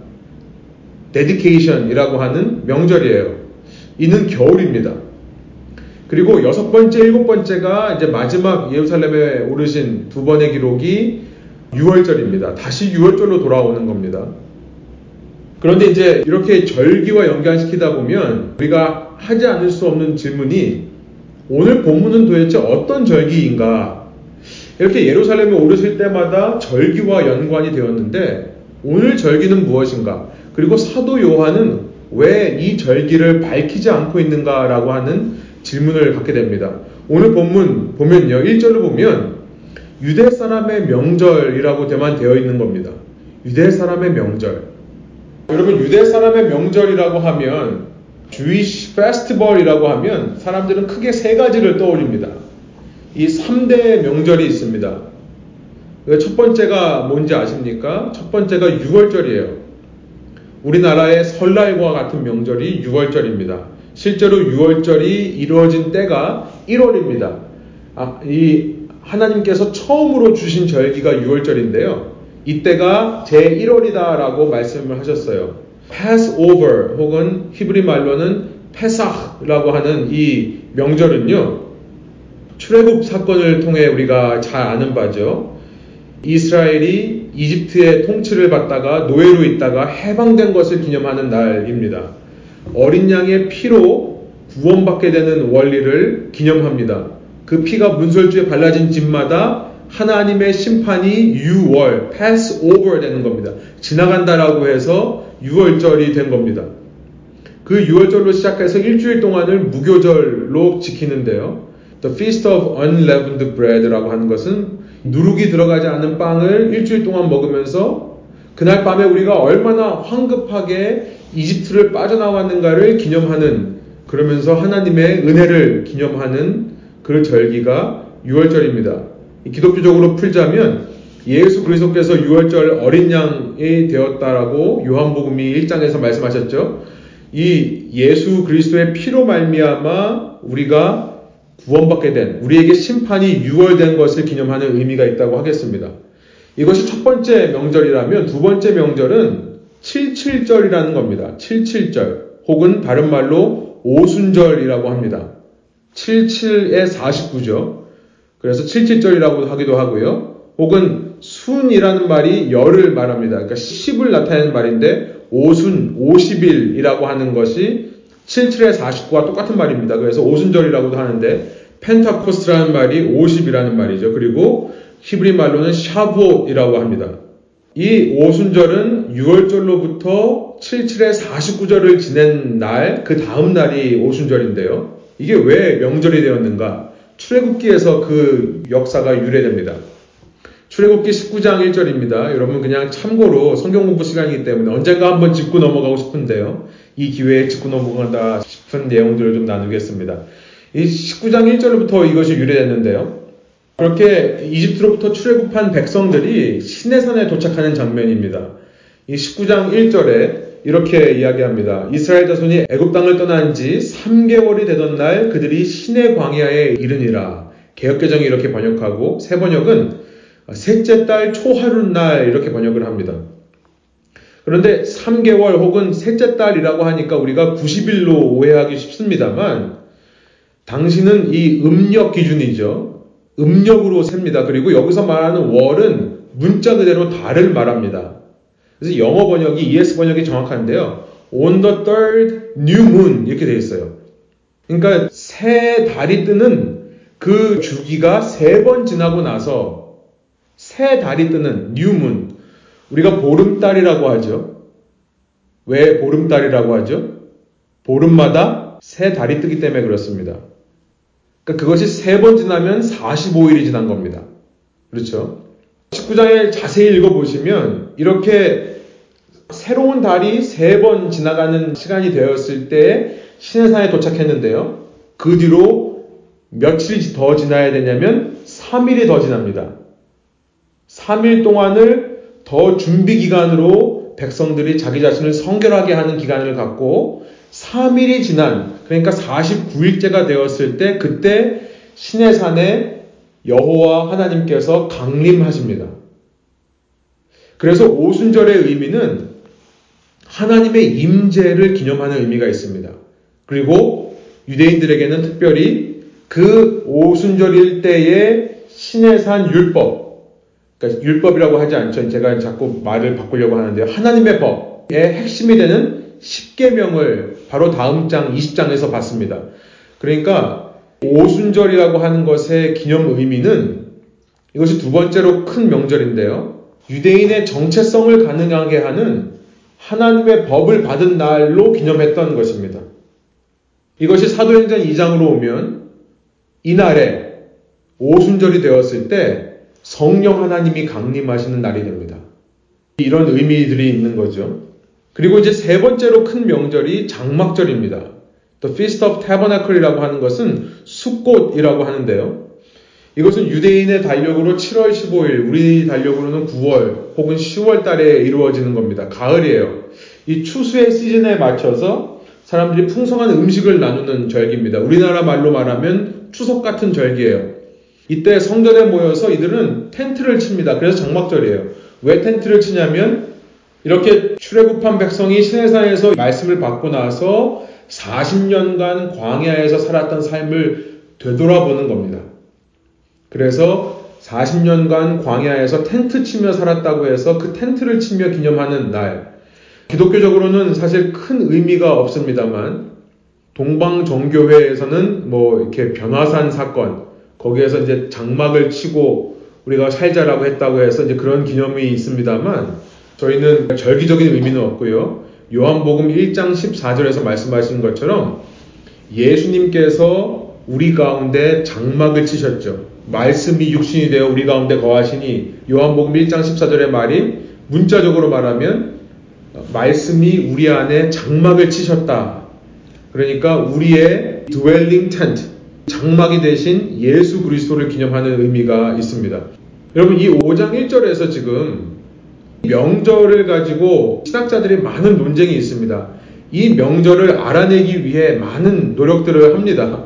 데디케이션이라고 하는 명절이에요. 이는 겨울입니다. 그리고 여섯 번째, 일곱 번째가 이제 마지막 예루살렘에 오르신 두 번의 기록이 6월절입니다. 다시 6월절로 돌아오는 겁니다. 그런데 이제 이렇게 절기와 연관시키다 보면 우리가 하지 않을 수 없는 질문이 오늘 본문은 도대체 어떤 절기인가? 이렇게 예루살렘에 오르실 때마다 절기와 연관이 되었는데 오늘 절기는 무엇인가? 그리고 사도 요한은 왜 이 절기를 밝히지 않고 있는가라고 하는 질문을 갖게 됩니다. 오늘 본문 보면요. 1절을 보면 유대 사람의 명절이라고 대만 되어 있는 겁니다. 유대 사람의 명절. 여러분 유대 사람의 명절이라고 하면 Jewish Festival이라고 하면 사람들은 크게 세 가지를 떠올립니다. 이 3대 명절이 있습니다. 첫 번째가 뭔지 아십니까? 첫 번째가 6월절이에요. 우리나라의 설날과 같은 명절이 6월절입니다. 실제로 6월절이 이루어진 때가 1월입니다. 아, 이 하나님께서 처음으로 주신 절기가 6월절인데요. 이때가 제 1월이다라고 말씀을 하셨어요. Passover 혹은 히브리 말로는 페사라고 하는 이 명절은요. 출애굽 사건을 통해 우리가 잘 아는 바죠. 이스라엘이 이집트의 통치를 받다가 노예로 있다가 해방된 것을 기념하는 날입니다. 어린 양의 피로 구원받게 되는 원리를 기념합니다. 그 피가 문설주에 발라진 집마다 하나님의 심판이 6월, pass over 되는 겁니다. 지나간다라고 해서 6월절이 된 겁니다. 그 6월절로 시작해서 일주일 동안을 무교절로 지키는데요. The Feast of Unleavened Bread라고 하는 것은 누룩이 들어가지 않은 빵을 일주일 동안 먹으면서 그날 밤에 우리가 얼마나 황급하게 이집트를 빠져나왔는가를 기념하는 그러면서 하나님의 은혜를 기념하는 그 절기가 6월절입니다. 기독교적으로 풀자면 예수 그리스도께서 6월절 어린 양이 되었다라고 요한복음이 1장에서 말씀하셨죠. 이 예수 그리스도의 피로 말미암아 우리가 구원받게 된 우리에게 심판이 6월된 것을 기념하는 의미가 있다고 하겠습니다. 이것이 첫 번째 명절이라면 두 번째 명절은 77절이라는 겁니다. 77절 혹은 다른 말로 오순절이라고 합니다. 77에 49죠. 그래서 77절이라고 하기도 하고요. 혹은 순이라는 말이 열을 말합니다. 그러니까 10을 나타내는 말인데 오순 50일이라고 하는 것이 77에 49와 똑같은 말입니다. 그래서 오순절이라고도 하는데 Pentecost라는 말이 50이라는 말이죠. 그리고 히브리 말로는 שבועות이라고 합니다. 이 오순절은 6월절로부터 77에 49절을 지낸 날, 그 다음 날이 오순절인데요. 이게 왜 명절이 되었는가? 출애굽기에서 그 역사가 유래됩니다. 출애굽기 19장 1절입니다. 여러분 그냥 참고로 성경 공부 시간이기 때문에 언젠가 한번 짚고 넘어가고 싶은데요. 이 기회에 짚고 넘어간다 싶은 내용들을 좀 나누겠습니다. 이 19장 1절부터 이것이 유래됐는데요. 그렇게 이집트로부터 출애굽한 백성들이 시내산에 도착하는 장면입니다. 이 19장 1절에 이렇게 이야기합니다. 이스라엘 자손이 애굽 땅을 떠난 지 3개월이 되던 날 그들이 시내 광야에 이르니라. 개혁 개정이 이렇게 번역하고 새 번역은 셋째 달 초하룻 날 이렇게 번역을 합니다. 그런데 3개월 혹은 셋째 달이라고 하니까 우리가 90일로 오해하기 쉽습니다만 당신은 이 음력 기준이죠. 음력으로 셉니다. 그리고 여기서 말하는 월은 문자 그대로 달을 말합니다. 그래서 영어 번역이 ES 번역이 정확한데요. On the third new moon 이렇게 되어 있어요. 그러니까 새 달이 뜨는 그 주기가 세 번 지나고 나서 새 달이 뜨는 moon 우리가 보름달이라고 하죠. 왜 보름달이라고 하죠? 보름마다 새 달이 뜨기 때문에 그렇습니다. 그러니까 그것이 세 번 지나면 45일이 지난 겁니다. 그렇죠? 19장에 자세히 읽어보시면 이렇게 새로운 달이 세 번 지나가는 시간이 되었을 때 신해산에 도착했는데요. 그 뒤로 며칠이 더 지나야 되냐면 3일이 더 지납니다. 3일 동안을 더 준비 기간으로 백성들이 자기 자신을 성결하게 하는 기간을 갖고 3일이 지난 그러니까 49일째가 되었을 때 그때 신의 산에 여호와 하나님께서 강림하십니다. 그래서 오순절의 의미는 하나님의 임재를 기념하는 의미가 있습니다. 그리고 유대인들에게는 특별히 그 오순절일 때의 신의 산 율법, 그러니까 율법이라고 하지 않죠. 제가 자꾸 말을 바꾸려고 하는데요. 하나님의 법의 핵심이 되는 10계명을 바로 다음 장 20장에서 봤습니다. 그러니까 오순절이라고 하는 것의 기념 의미는 이것이 두 번째로 큰 명절인데요. 유대인의 정체성을 가능하게 하는 하나님의 법을 받은 날로 기념했던 것입니다. 이것이 사도행전 2장으로 오면 이날에 오순절이 되었을 때 성령 하나님이 강림하시는 날이 됩니다. 이런 의미들이 있는 거죠. 그리고 이제 세 번째로 큰 명절이 장막절입니다. The Feast of Tabernacle이라고 하는 것은 숫꽃이라고 하는데요. 이것은 유대인의 달력으로 7월 15일, 우리 달력으로는 9월 혹은 10월 달에 이루어지는 겁니다. 가을이에요. 이 추수의 시즌에 맞춰서 사람들이 풍성한 음식을 나누는 절기입니다. 우리나라 말로 말하면 추석 같은 절기예요. 이때 성전에 모여서 이들은 텐트를 칩니다. 그래서 장막절이에요. 왜 텐트를 치냐면 이렇게 출애굽한 백성이 시내산에서 말씀을 받고 나서 40년간 광야에서 살았던 삶을 되돌아보는 겁니다. 그래서 40년간 광야에서 텐트 치며 살았다고 해서 그 텐트를 치며 기념하는 날. 기독교적으로는 사실 큰 의미가 없습니다만 동방정교회에서는 뭐 이렇게 변화산 사건, 거기에서 이제 장막을 치고 우리가 살자라고 했다고 해서 이제 그런 기념이 있습니다만 저희는 절기적인 의미는 없고요. 요한복음 1장 14절에서 말씀하신 것처럼 예수님께서 우리 가운데 장막을 치셨죠. 말씀이 육신이 되어 우리 가운데 거하시니 요한복음 1장 14절의 말이 문자적으로 말하면 말씀이 우리 안에 장막을 치셨다. 그러니까 우리의 dwelling tent, 장막이 되신 예수 그리스도를 기념하는 의미가 있습니다. 여러분 이 5장 1절에서 지금 명절을 가지고 신학자들이 많은 논쟁이 있습니다. 이 명절을 알아내기 위해 많은 노력들을 합니다.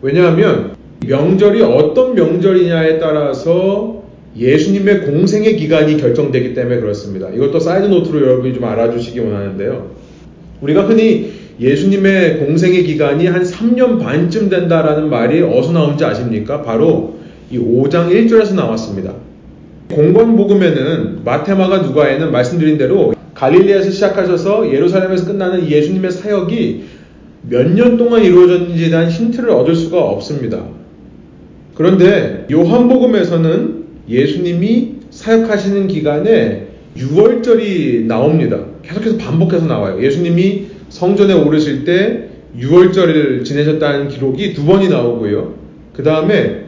왜냐하면 명절이 어떤 명절이냐에 따라서 예수님의 공생애 기간이 결정되기 때문에 그렇습니다. 이것도 side note로 여러분이 좀 알아주시기 원하는데요. 우리가 흔히 예수님의 공생의 기간이 한 3년 반쯤 된다라는 말이 어디서 나온지 아십니까? 바로 이 5장 1절에서 나왔습니다. 공관 복음에는 마테마가 누가에는 말씀드린 대로 갈릴리에서 시작하셔서 예루살렘에서 끝나는 예수님의 사역이 몇 년 동안 이루어졌는지에 대한 힌트를 얻을 수가 없습니다. 그런데 요한복음에서는 예수님이 사역하시는 기간에 6월절이 나옵니다. 계속해서 반복해서 나와요. 예수님이 성전에 오르실 때 6월절을 지내셨다는 기록이 두 번이 나오고요. 그 다음에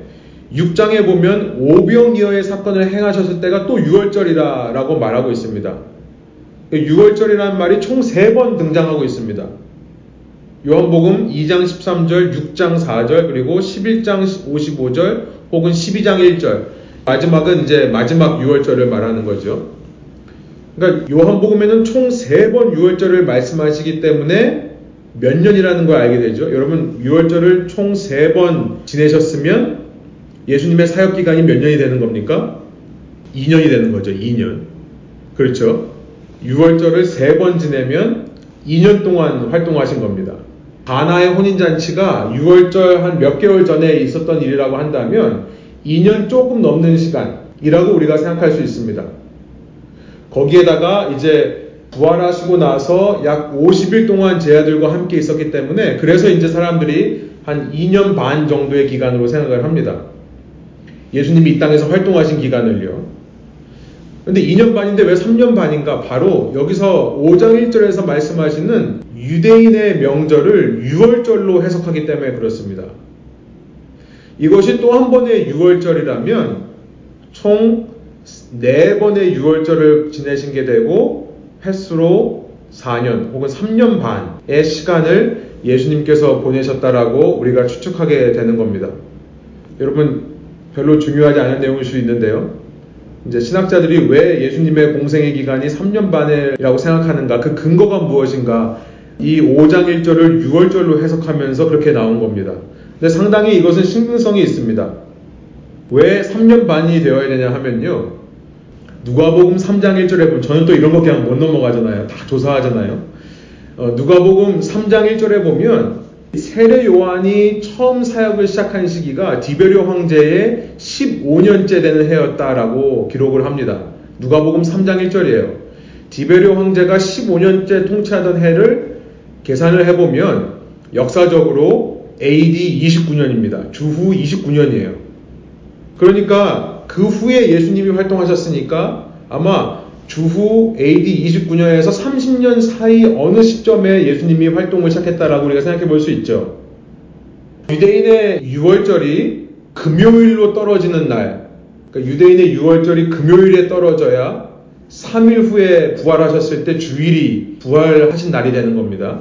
6장에 보면 오병이어의 사건을 행하셨을 때가 또 6월절이라고 말하고 있습니다. 6월절이라는 말이 총 3번 등장하고 있습니다. 요한복음 2장 13절, 6장 4절, 그리고 11장 55절, 혹은 12장 1절. 마지막은 이제 마지막 6월절을 말하는 거죠. 그러니까 요한복음에는 총 3번 6월절을 말씀하시기 때문에 몇 년이라는 걸 알게 되죠. 여러분 6월절을 총 3번 지내셨으면 예수님의 사역 기간이 몇 년이 되는 겁니까? 2년이 되는 거죠. 2년. 그렇죠. 6월절을 3번 지내면 2년 동안 활동하신 겁니다. 가나의 혼인잔치가 6월절 한 몇 개월 전에 있었던 일이라고 한다면 2년 조금 넘는 시간이라고 우리가 생각할 수 있습니다. 거기에다가 이제 부활하시고 나서 약 50일 동안 제 아들과 함께 있었기 때문에 그래서 이제 사람들이 한 2년 반 정도의 기간으로 생각을 합니다. 예수님이 이 땅에서 활동하신 기간을요. 근데 2년 반인데 왜 3년 반인가? 바로 여기서 5장 1절에서 말씀하시는 유대인의 명절을 6월절로 해석하기 때문에 그렇습니다. 이것이 또 한 번의 6월절이라면 총 4번의 6월절을 지내신 게 되고 횟수로 4년 혹은 3년 반의 시간을 예수님께서 보내셨다라고 우리가 추측하게 되는 겁니다. 여러분 별로 중요하지 않은 내용일 수 있는데요. 이제 신학자들이 왜 예수님의 공생의 기간이 3년 반이라고 생각하는가, 그 근거가 무엇인가, 이 5장 1절을 6월절로 해석하면서 그렇게 나온 겁니다. 근데 상당히 이것은 신빙성이 있습니다. 왜 3년 반이 되어야 되냐 하면요. 누가복음 3장 1절에 보면 저는 또 이런 거 그냥 못 넘어가잖아요. 다 조사하잖아요. 어, 누가복음 3장 1절에 보면 세례 요한이 처음 사역을 시작한 시기가 디베료 황제의 15년째 되는 해였다라고 기록을 합니다. 누가복음 3장 1절이에요. 디베료 황제가 15년째 통치하던 해를 계산을 해보면 역사적으로 AD 29년입니다. 주후 29년이에요. 그러니까 그 후에 예수님이 활동하셨으니까 아마 주후 AD 29년에서 30년 사이 어느 시점에 예수님이 활동을 시작했다라고 우리가 생각해 볼 수 있죠. 유대인의 6월절이 금요일로 떨어지는 날, 그러니까 유대인의 6월절이 금요일에 떨어져야 3일 후에 부활하셨을 때 주일이 부활하신 날이 되는 겁니다.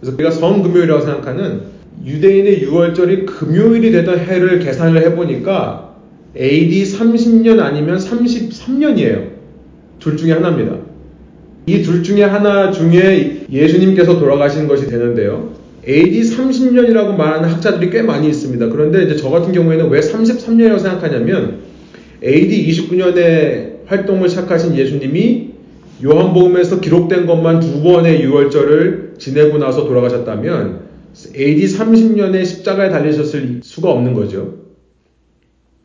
그래서 우리가 성금요일이라고 생각하는 유대인의 6월절이 금요일이 되던 해를 계산을 해보니까 AD 30년 아니면 33년이에요. 둘 중에 하나입니다. 이 둘 중에 하나 중에 예수님께서 돌아가신 것이 되는데요. AD 30년이라고 말하는 학자들이 꽤 많이 있습니다. 그런데 이제 저 같은 경우에는 왜 33년이라고 생각하냐면 AD 29년에 활동을 시작하신 예수님이 요한복음에서 기록된 것만 두 번의 6월절을 지내고 나서 돌아가셨다면 AD 30년에 십자가에 달리셨을 수가 없는 거죠.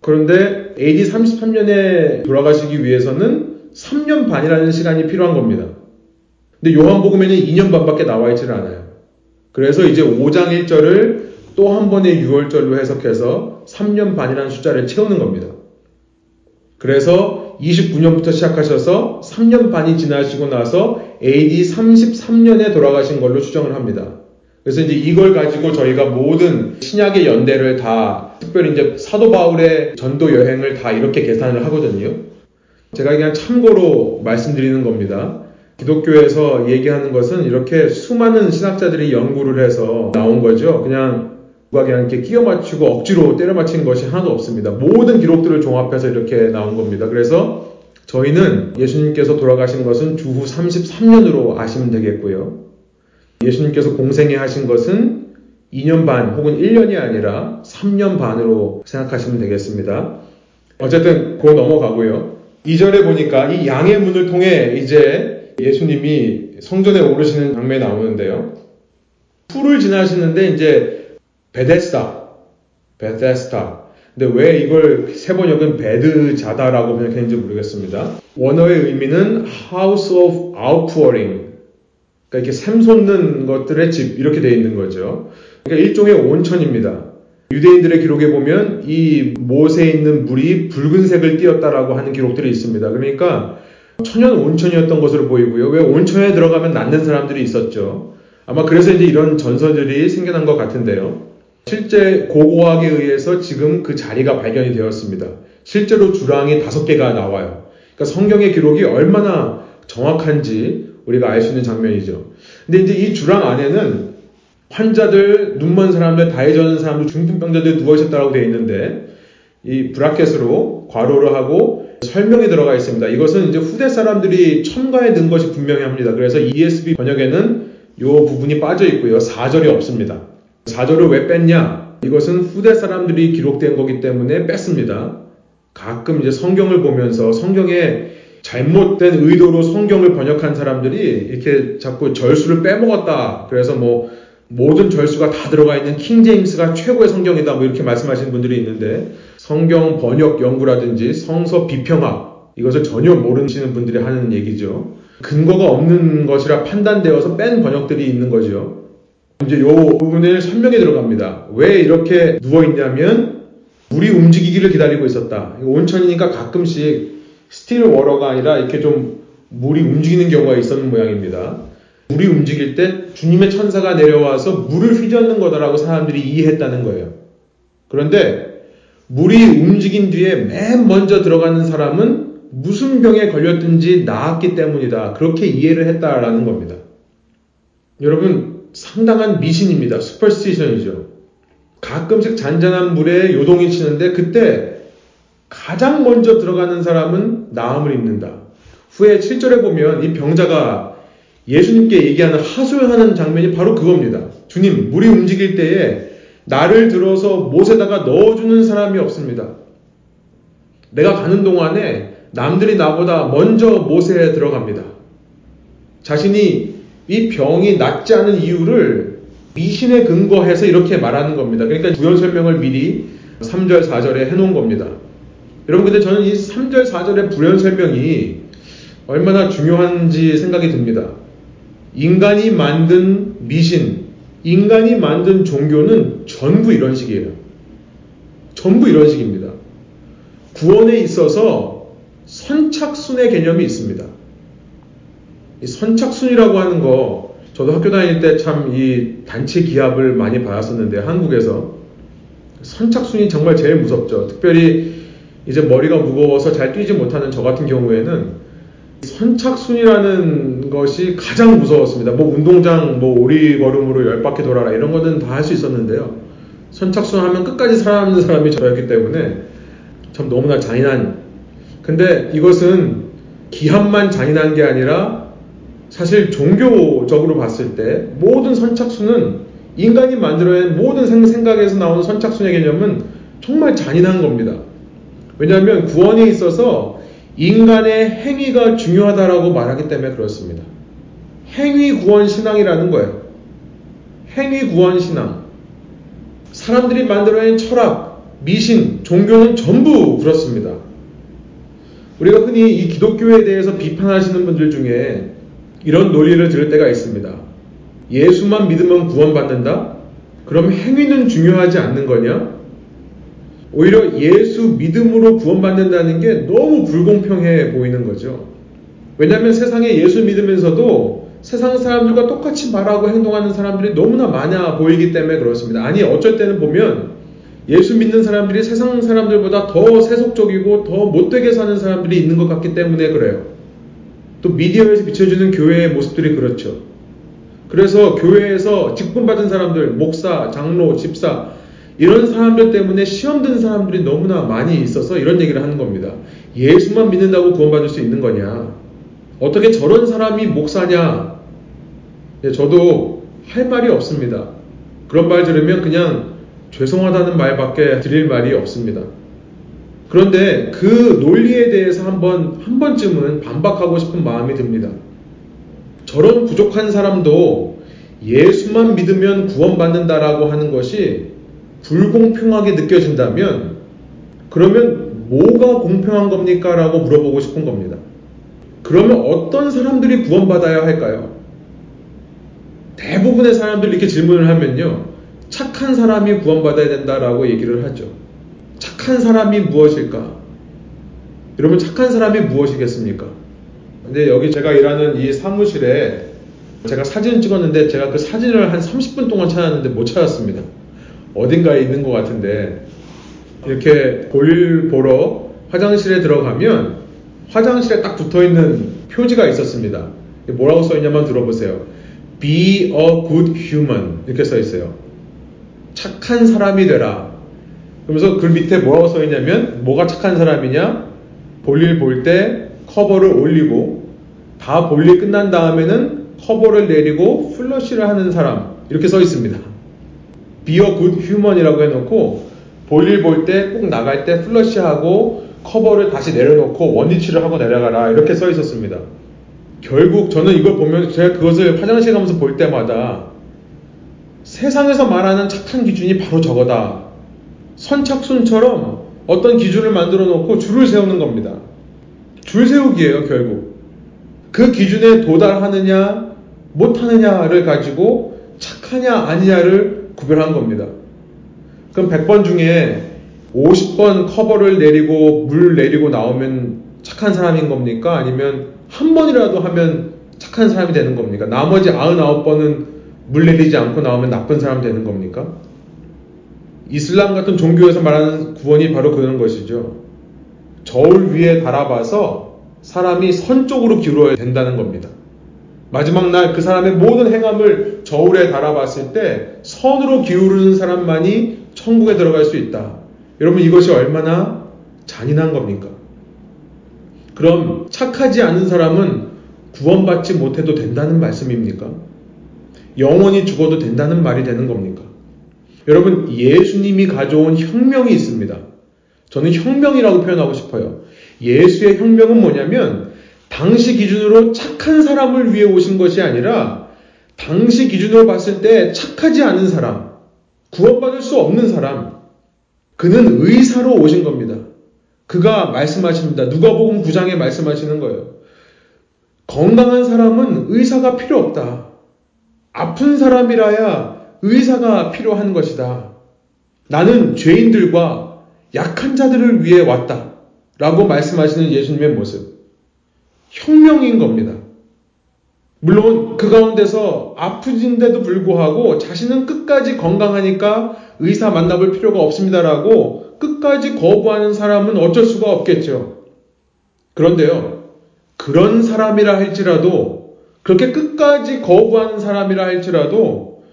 그런데 AD 33년에 돌아가시기 위해서는 3년 반이라는 시간이 필요한 겁니다. 근데 요한복음에는 2년 반밖에 나와 있지는 않아요. 그래서 이제 5장 1절을 또 한 번의 6월절로 해석해서 3년 반이라는 숫자를 채우는 겁니다. 그래서 29년부터 시작하셔서 3년 반이 지나시고 나서 AD 33년에 돌아가신 걸로 추정을 합니다. 그래서 이제 이걸 가지고 저희가 모든 신약의 연대를 다 특별히 이제 사도 바울의 전도 여행을 다 이렇게 계산을 하거든요. 제가 그냥 참고로 말씀드리는 겁니다. 기독교에서 얘기하는 것은 이렇게 수많은 신학자들이 연구를 해서 나온 거죠. 그냥 누가 그냥 이렇게 끼워 맞추고 억지로 때려 맞힌 것이 하나도 없습니다. 모든 기록들을 종합해서 이렇게 나온 겁니다. 그래서 저희는 예수님께서 돌아가신 것은 주후 33년으로 아시면 되겠고요. 예수님께서 공생애 하신 것은 2년 반 혹은 1년이 아니라 3년 반으로 생각하시면 되겠습니다. 어쨌든 고 넘어가고요. 2절에 보니까 이 양의 문을 통해 이제 예수님이 성전에 오르시는 장면이 나오는데요. 풀을 지나시는데 이제 베데스다, 베데스타. 근데 왜 이걸 세 번역은 베드자다라고 번역했는지 모르겠습니다. 원어의 의미는 House of Outpouring. 그러니까 이렇게 샘솟는 것들의 집 이렇게 되어 있는 거죠. 그러니까 일종의 온천입니다. 유대인들의 기록에 보면 이 못에 있는 물이 붉은색을 띄었다라고 하는 기록들이 있습니다. 그러니까 천연 온천이었던 것으로 보이고요. 왜 온천에 들어가면 낫는 사람들이 있었죠. 아마 그래서 이제 이런 전설들이 생겨난 것 같은데요. 실제 고고학에 의해서 지금 그 자리가 발견이 되었습니다. 실제로 주랑이 다섯 개가 나와요. 그러니까 성경의 기록이 얼마나 정확한지 우리가 알 수 있는 장면이죠. 근데 이제 이 주랑 안에는 환자들, 눈먼 사람들, 다해 져는 사람들, 중풍병자들 누워 있었다고 되어 있는데 이 브라켓으로 괄호를 하고 설명이 들어가 있습니다. 이것은 이제 후대 사람들이 첨가해 넣은 것이 분명히 합니다. 그래서 ESV 번역에는 이 부분이 빠져 있고요. 4절이 없습니다. 4절을 왜 뺐냐? 이것은 후대 사람들이 기록된 거기 때문에 뺐습니다. 가끔 이제 성경을 보면서 성경에 잘못된 의도로 성경을 번역한 사람들이 이렇게 자꾸 절수를 빼먹었다. 그래서 뭐 모든 절수가 다 들어가 있는 킹 제임스가 최고의 성경이다. 뭐 이렇게 말씀하시는 분들이 있는데 성경 번역 연구라든지 성서 비평학 이것을 전혀 모르시는 분들이 하는 얘기죠. 근거가 없는 것이라 판단되어서 뺀 번역들이 있는 거죠. 이제 요 부분을 설명에 들어갑니다. 왜 이렇게 누워 있냐면 물이 움직이기를 기다리고 있었다. 온천이니까 가끔씩 still water가 아니라 이렇게 좀 물이 움직이는 경우가 있었는 모양입니다. 물이 움직일 때 주님의 천사가 내려와서 물을 휘젓는 거다라고 사람들이 이해했다는 거예요. 그런데 물이 움직인 뒤에 맨 먼저 들어가는 사람은 무슨 병에 걸렸든지 나았기 때문이다. 그렇게 이해를 했다라는 겁니다. 여러분, 상당한 미신입니다. 슈퍼스티션이죠. 가끔씩 잔잔한 물에 요동이 치는데 그때 가장 먼저 들어가는 사람은 나음을 입는다. 후에 7절에 보면 이 병자가 예수님께 얘기하는 하소연하는 장면이 바로 그겁니다. 주님, 물이 움직일 때에 나를 들어서 못에다가 넣어주는 사람이 없습니다. 내가 가는 동안에 남들이 나보다 먼저 못에 들어갑니다. 자신이 이 병이 낫지 않은 이유를 미신에 근거해서 이렇게 말하는 겁니다. 그러니까 구현 설명을 미리 3절, 4절에 해놓은 겁니다. 여러분 근데 저는 이 3절 4절의 불연 설명이 얼마나 중요한지 생각이 듭니다. 인간이 만든 미신, 인간이 만든 종교는 전부 이런 식이에요. 전부 이런 식입니다. 구원에 있어서 선착순의 개념이 있습니다. 이 선착순이라고 하는 거 저도 학교 다닐 때 참 이 단체 기합을 많이 받았었는데 한국에서 선착순이 정말 제일 무섭죠. 특별히 이제 머리가 무거워서 잘 뛰지 못하는 저 같은 경우에는 선착순이라는 것이 가장 무서웠습니다. 뭐 운동장 뭐 오리걸음으로 열 바퀴 돌아라 이런 거는 다 할 수 있었는데요. 선착순 하면 끝까지 살아남는 사람이 저였기 때문에 참 너무나 잔인한. 근데 이것은 기합만 잔인한 게 아니라 사실 종교적으로 봤을 때 모든 선착순은 인간이 만들어낸 모든 생각에서 나오는 선착순의 개념은 정말 잔인한 겁니다. 왜냐하면 구원에 있어서 인간의 행위가 중요하다라고 말하기 때문에 그렇습니다. 행위 구원 신앙이라는 거예요. 행위 구원 신앙. 사람들이 만들어낸 철학, 미신, 종교는 전부 그렇습니다. 우리가 흔히 이 기독교에 대해서 비판하시는 분들 중에 이런 논리를 들을 때가 있습니다. 예수만 믿으면 구원받는다? 그럼 행위는 중요하지 않는 거냐? 오히려 예수 믿음으로 구원받는다는 게 너무 불공평해 보이는 거죠. 왜냐하면 세상에 예수 믿으면서도 세상 사람들과 똑같이 말하고 행동하는 사람들이 너무나 많아 보이기 때문에 그렇습니다. 아니, 어쩔 때는 보면 예수 믿는 사람들이 세상 사람들보다 더 세속적이고 더 못되게 사는 사람들이 있는 것 같기 때문에 그래요. 또 미디어에서 비춰주는 교회의 모습들이 그렇죠. 그래서 교회에서 직분받은 사람들, 목사, 장로, 집사, 이런 사람들 때문에 시험 든 사람들이 너무나 많이 있어서 이런 얘기를 하는 겁니다. 예수만 믿는다고 구원받을 수 있는 거냐? 어떻게 저런 사람이 목사냐? 예, 저도 할 말이 없습니다. 그런 말 들으면 그냥 죄송하다는 말밖에 드릴 말이 없습니다. 그런데 그 논리에 대해서 한번, 한 번쯤은 반박하고 싶은 마음이 듭니다. 저런 부족한 사람도 예수만 믿으면 구원받는다라고 하는 것이 불공평하게 느껴진다면 그러면 뭐가 공평한 겁니까? 라고 물어보고 싶은 겁니다. 그러면 어떤 사람들이 구원받아야 할까요? 대부분의 사람들이 이렇게 질문을 하면요. 착한 사람이 구원받아야 된다라고 얘기를 하죠. 착한 사람이 무엇일까? 여러분, 착한 사람이 무엇이겠습니까? 근데 여기 제가 일하는 이 사무실에 제가 사진 찍었는데 제가 그 사진을 한 30분 동안 찾았는데 못 찾았습니다. 어딘가에 있는 것 같은데 이렇게 볼일 보러 화장실에 들어가면 화장실에 딱 붙어 있는 표지가 있었습니다. 뭐라고 써 있냐면 들어보세요. Be a good human 이렇게 써 있어요. 착한 사람이 되라. 그러면서 그 밑에 뭐라고 써 있냐면 뭐가 착한 사람이냐? 볼일 볼 때 커버를 올리고 다 볼일 끝난 다음에는 커버를 내리고 flush를 하는 사람 이렇게 써 있습니다. Be a human이라고 해놓고 볼일 볼 때 꼭 나갈 때 flush하고 커버를 다시 내려놓고 원위치를 하고 내려가라 이렇게 써 있었습니다. 결국 저는 이걸 보면 제가 그것을 화장실 가면서 볼 때마다 세상에서 말하는 착한 기준이 바로 저거다. 선착순처럼 어떤 기준을 만들어 놓고 줄을 세우는 겁니다. 줄 세우기예요, 결국. 그 기준에 도달하느냐, 못하느냐를 가지고 착하냐, 아니냐를 구별한 겁니다. 그럼 100번 중에 50번 커버를 내리고 물 내리고 나오면 착한 사람인 겁니까? 아니면 한 번이라도 하면 착한 사람이 되는 겁니까? 나머지 99번은 물 내리지 않고 나오면 나쁜 사람 되는 겁니까? 이슬람 같은 종교에서 말하는 구원이 바로 그런 것이죠. 저울 위에 달아봐서 사람이 선 쪽으로 기울어야 된다는 겁니다. 마지막 날 그 사람의 모든 행함을 저울에 달아봤을 때 선으로 기울는 사람만이 천국에 들어갈 수 있다. 여러분 이것이 얼마나 잔인한 겁니까? 그럼 착하지 않은 사람은 구원받지 못해도 된다는 말씀입니까? 영원히 죽어도 된다는 말이 되는 겁니까? 여러분, 예수님이 가져온 혁명이 있습니다. 저는 혁명이라고 표현하고 싶어요. 예수의 혁명은 뭐냐면, 당시 기준으로 착한 사람을 위해 오신 것이 아니라, 당시 기준으로 봤을 때 착하지 않은 사람, 구원받을 수 없는 사람, 그는 의사로 오신 겁니다. 그가 말씀하십니다. 누가복음 9장에 말씀하시는 거예요. 건강한 사람은 의사가 필요 없다. 아픈 사람이라야 의사가 필요한 것이다. 나는 죄인들과 약한 자들을 위해 왔다. 라고 말씀하시는 예수님의 모습. 혁명인 겁니다. 물론 그 가운데서 아프진데도 불구하고 자신은 끝까지 건강하니까 의사 만나볼 필요가 없습니다라고 끝까지 거부하는 사람은 어쩔 수가 없겠죠. 그런데요, 그런 사람이라 할지라도 그렇게 끝까지 거부하는 사람이라 할지라도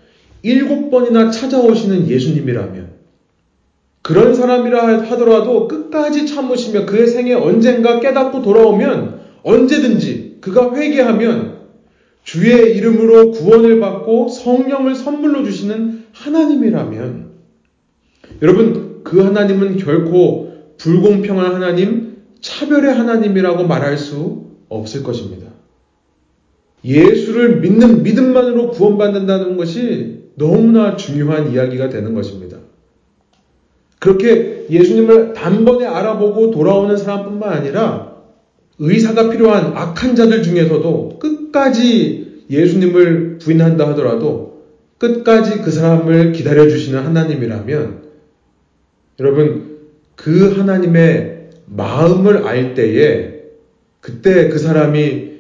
일곱 번이나 찾아오시는 예수님이라면 그런 사람이라 하더라도 끝까지 참으시며 그의 생에 언젠가 깨닫고 돌아오면 언제든지 그가 회개하면 주의 이름으로 구원을 받고 성령을 선물로 주시는 하나님이라면 여러분 그 하나님은 결코 불공평한 하나님, 차별의 하나님이라고 말할 수 없을 것입니다. 예수를 믿는 믿음만으로 구원받는다는 것이 너무나 중요한 이야기가 되는 것입니다. 그렇게 예수님을 단번에 알아보고 돌아오는 사람뿐만 아니라 의사가 필요한 악한 자들 중에서도 끝까지 예수님을 부인한다 하더라도 끝까지 그 사람을 기다려주시는 하나님이라면 여러분 그 하나님의 마음을 알 때에 그때 그 사람이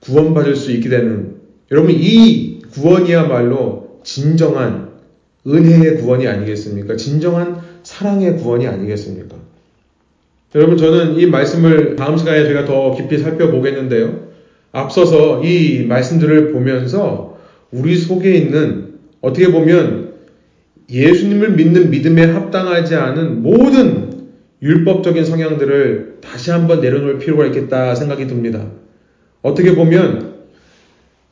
구원받을 수 있게 되는 여러분 이 구원이야말로 진정한 은혜의 구원이 아니겠습니까? 진정한 사랑의 구원이 아니겠습니까? 여러분 저는 이 말씀을 다음 시간에 제가 더 깊이 살펴보겠는데요. 앞서서 이 말씀들을 보면서 우리 속에 있는 어떻게 보면 예수님을 믿는 믿음에 합당하지 않은 모든 율법적인 성향들을 다시 한번 내려놓을 필요가 있겠다 생각이 듭니다. 어떻게 보면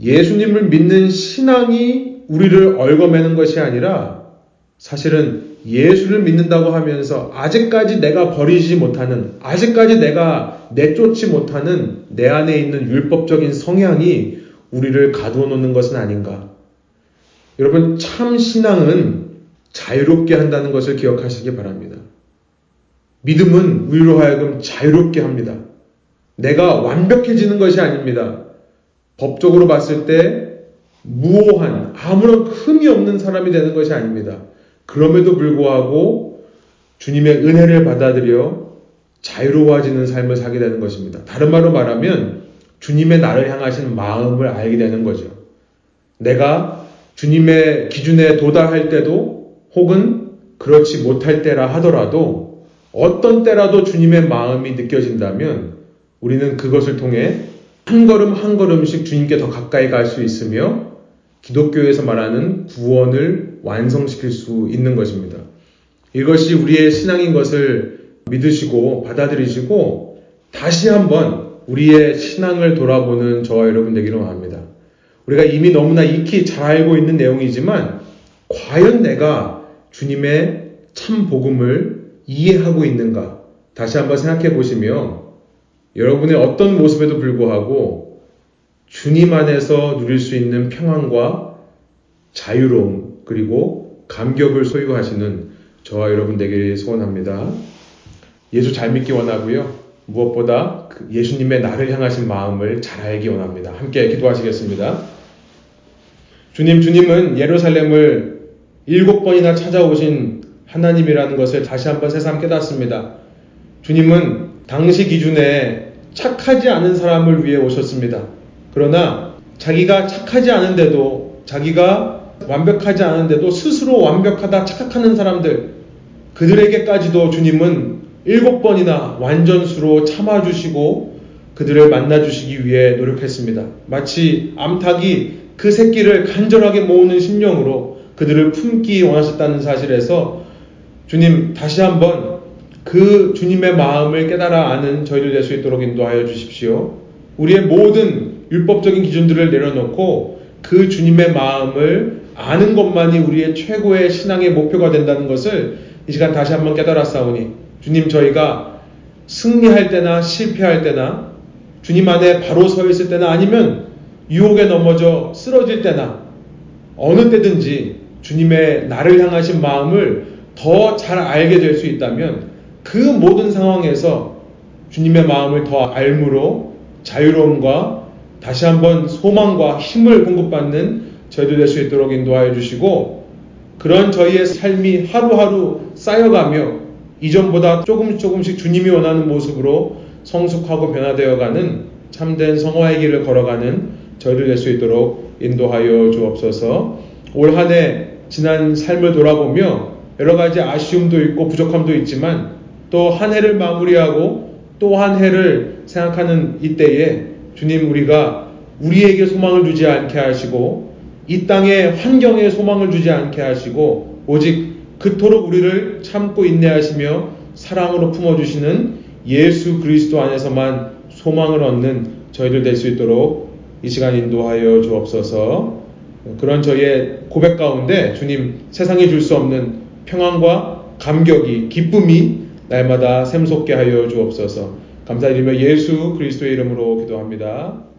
예수님을 믿는 신앙이 우리를 얽어매는 것이 아니라 사실은 예수를 믿는다고 하면서 아직까지 내가 버리지 못하는, 아직까지 내가 내쫓지 못하는 내 안에 있는 율법적인 성향이 우리를 가두어 놓는 것은 아닌가. 여러분, 참 신앙은 자유롭게 한다는 것을 기억하시기 바랍니다. 믿음은 우리로 하여금 자유롭게 합니다. 내가 완벽해지는 것이 아닙니다. 법적으로 봤을 때 무오한 아무런 흠이 없는 사람이 되는 것이 아닙니다. 그럼에도 불구하고 주님의 은혜를 받아들여 자유로워지는 삶을 살게 되는 것입니다. 다른 말로 말하면 주님의 나를 향하신 마음을 알게 되는 거죠. 내가 주님의 기준에 도달할 때도 혹은 그렇지 못할 때라 하더라도 어떤 때라도 주님의 마음이 느껴진다면 우리는 그것을 통해 한 걸음 한 걸음씩 주님께 더 가까이 갈 수 있으며 기독교에서 말하는 구원을 완성시킬 수 있는 것입니다. 이것이 우리의 신앙인 것을 믿으시고 받아들이시고 다시 한번 우리의 신앙을 돌아보는 저와 여러분 되기를 원합니다. 우리가 이미 너무나 익히 잘 알고 있는 내용이지만 과연 내가 주님의 참 복음을 이해하고 있는가? 다시 한번 생각해 보시며 여러분의 어떤 모습에도 불구하고 주님 안에서 누릴 수 있는 평안과 자유로움 그리고 감격을 소유하시는 저와 여러분 되기를 소원합니다. 예수 잘 믿기 원하고요. 무엇보다 그 예수님의 나를 향하신 마음을 잘 알기 원합니다. 함께 기도하시겠습니다. 주님, 주님은 예루살렘을 일곱 번이나 찾아오신 하나님이라는 것을 다시 한번 새삼 깨닫습니다. 주님은 당시 기준에 착하지 않은 사람을 위해 오셨습니다. 그러나 자기가 착하지 않은데도 자기가 완벽하지 않은데도 스스로 완벽하다 착각하는 사람들 그들에게까지도 주님은 일곱 번이나 완전수로 참아주시고 그들을 만나주시기 위해 노력했습니다. 마치 암탉이 그 새끼를 간절하게 모으는 심령으로 그들을 품기 원하셨다는 사실에서 주님 다시 한번 그 주님의 마음을 깨달아 아는 저희들 될 수 있도록 인도하여 주십시오. 우리의 모든 율법적인 기준들을 내려놓고 그 주님의 마음을 아는 것만이 우리의 최고의 신앙의 목표가 된다는 것을 이 시간 다시 한번 깨달았사오니 주님 저희가 승리할 때나 실패할 때나 주님 안에 바로 서 있을 때나 아니면 유혹에 넘어져 쓰러질 때나 어느 때든지 주님의 나를 향하신 마음을 더 잘 알게 될 수 있다면 그 모든 상황에서 주님의 마음을 더 알므로 자유로움과 다시 한번 소망과 힘을 공급받는 저희들 될수 있도록 인도하여 주시고 그런 저희의 삶이 하루하루 쌓여가며 이전보다 조금씩 조금씩 주님이 원하는 모습으로 성숙하고 변화되어가는 참된 성화의 길을 걸어가는 저희들 될수 있도록 인도하여 주옵소서. 올 한 해 지난 삶을 돌아보며 여러 가지 아쉬움도 있고 부족함도 있지만 또 한 해를 마무리하고 또 한 해를 생각하는 이때에 주님 우리가 우리에게 소망을 주지 않게 하시고 이 땅의 환경에 소망을 주지 않게 하시고 오직 그토록 우리를 참고 인내하시며 사랑으로 품어주시는 예수 그리스도 안에서만 소망을 얻는 저희들 될 수 있도록 이 시간 인도하여 주옵소서 그런 저희의 고백 가운데 주님 세상에 줄수 없는 평안과 감격이 기쁨이 날마다 샘솟게 하여 주옵소서. 감사드리며 예수 그리스도의 이름으로 기도합니다.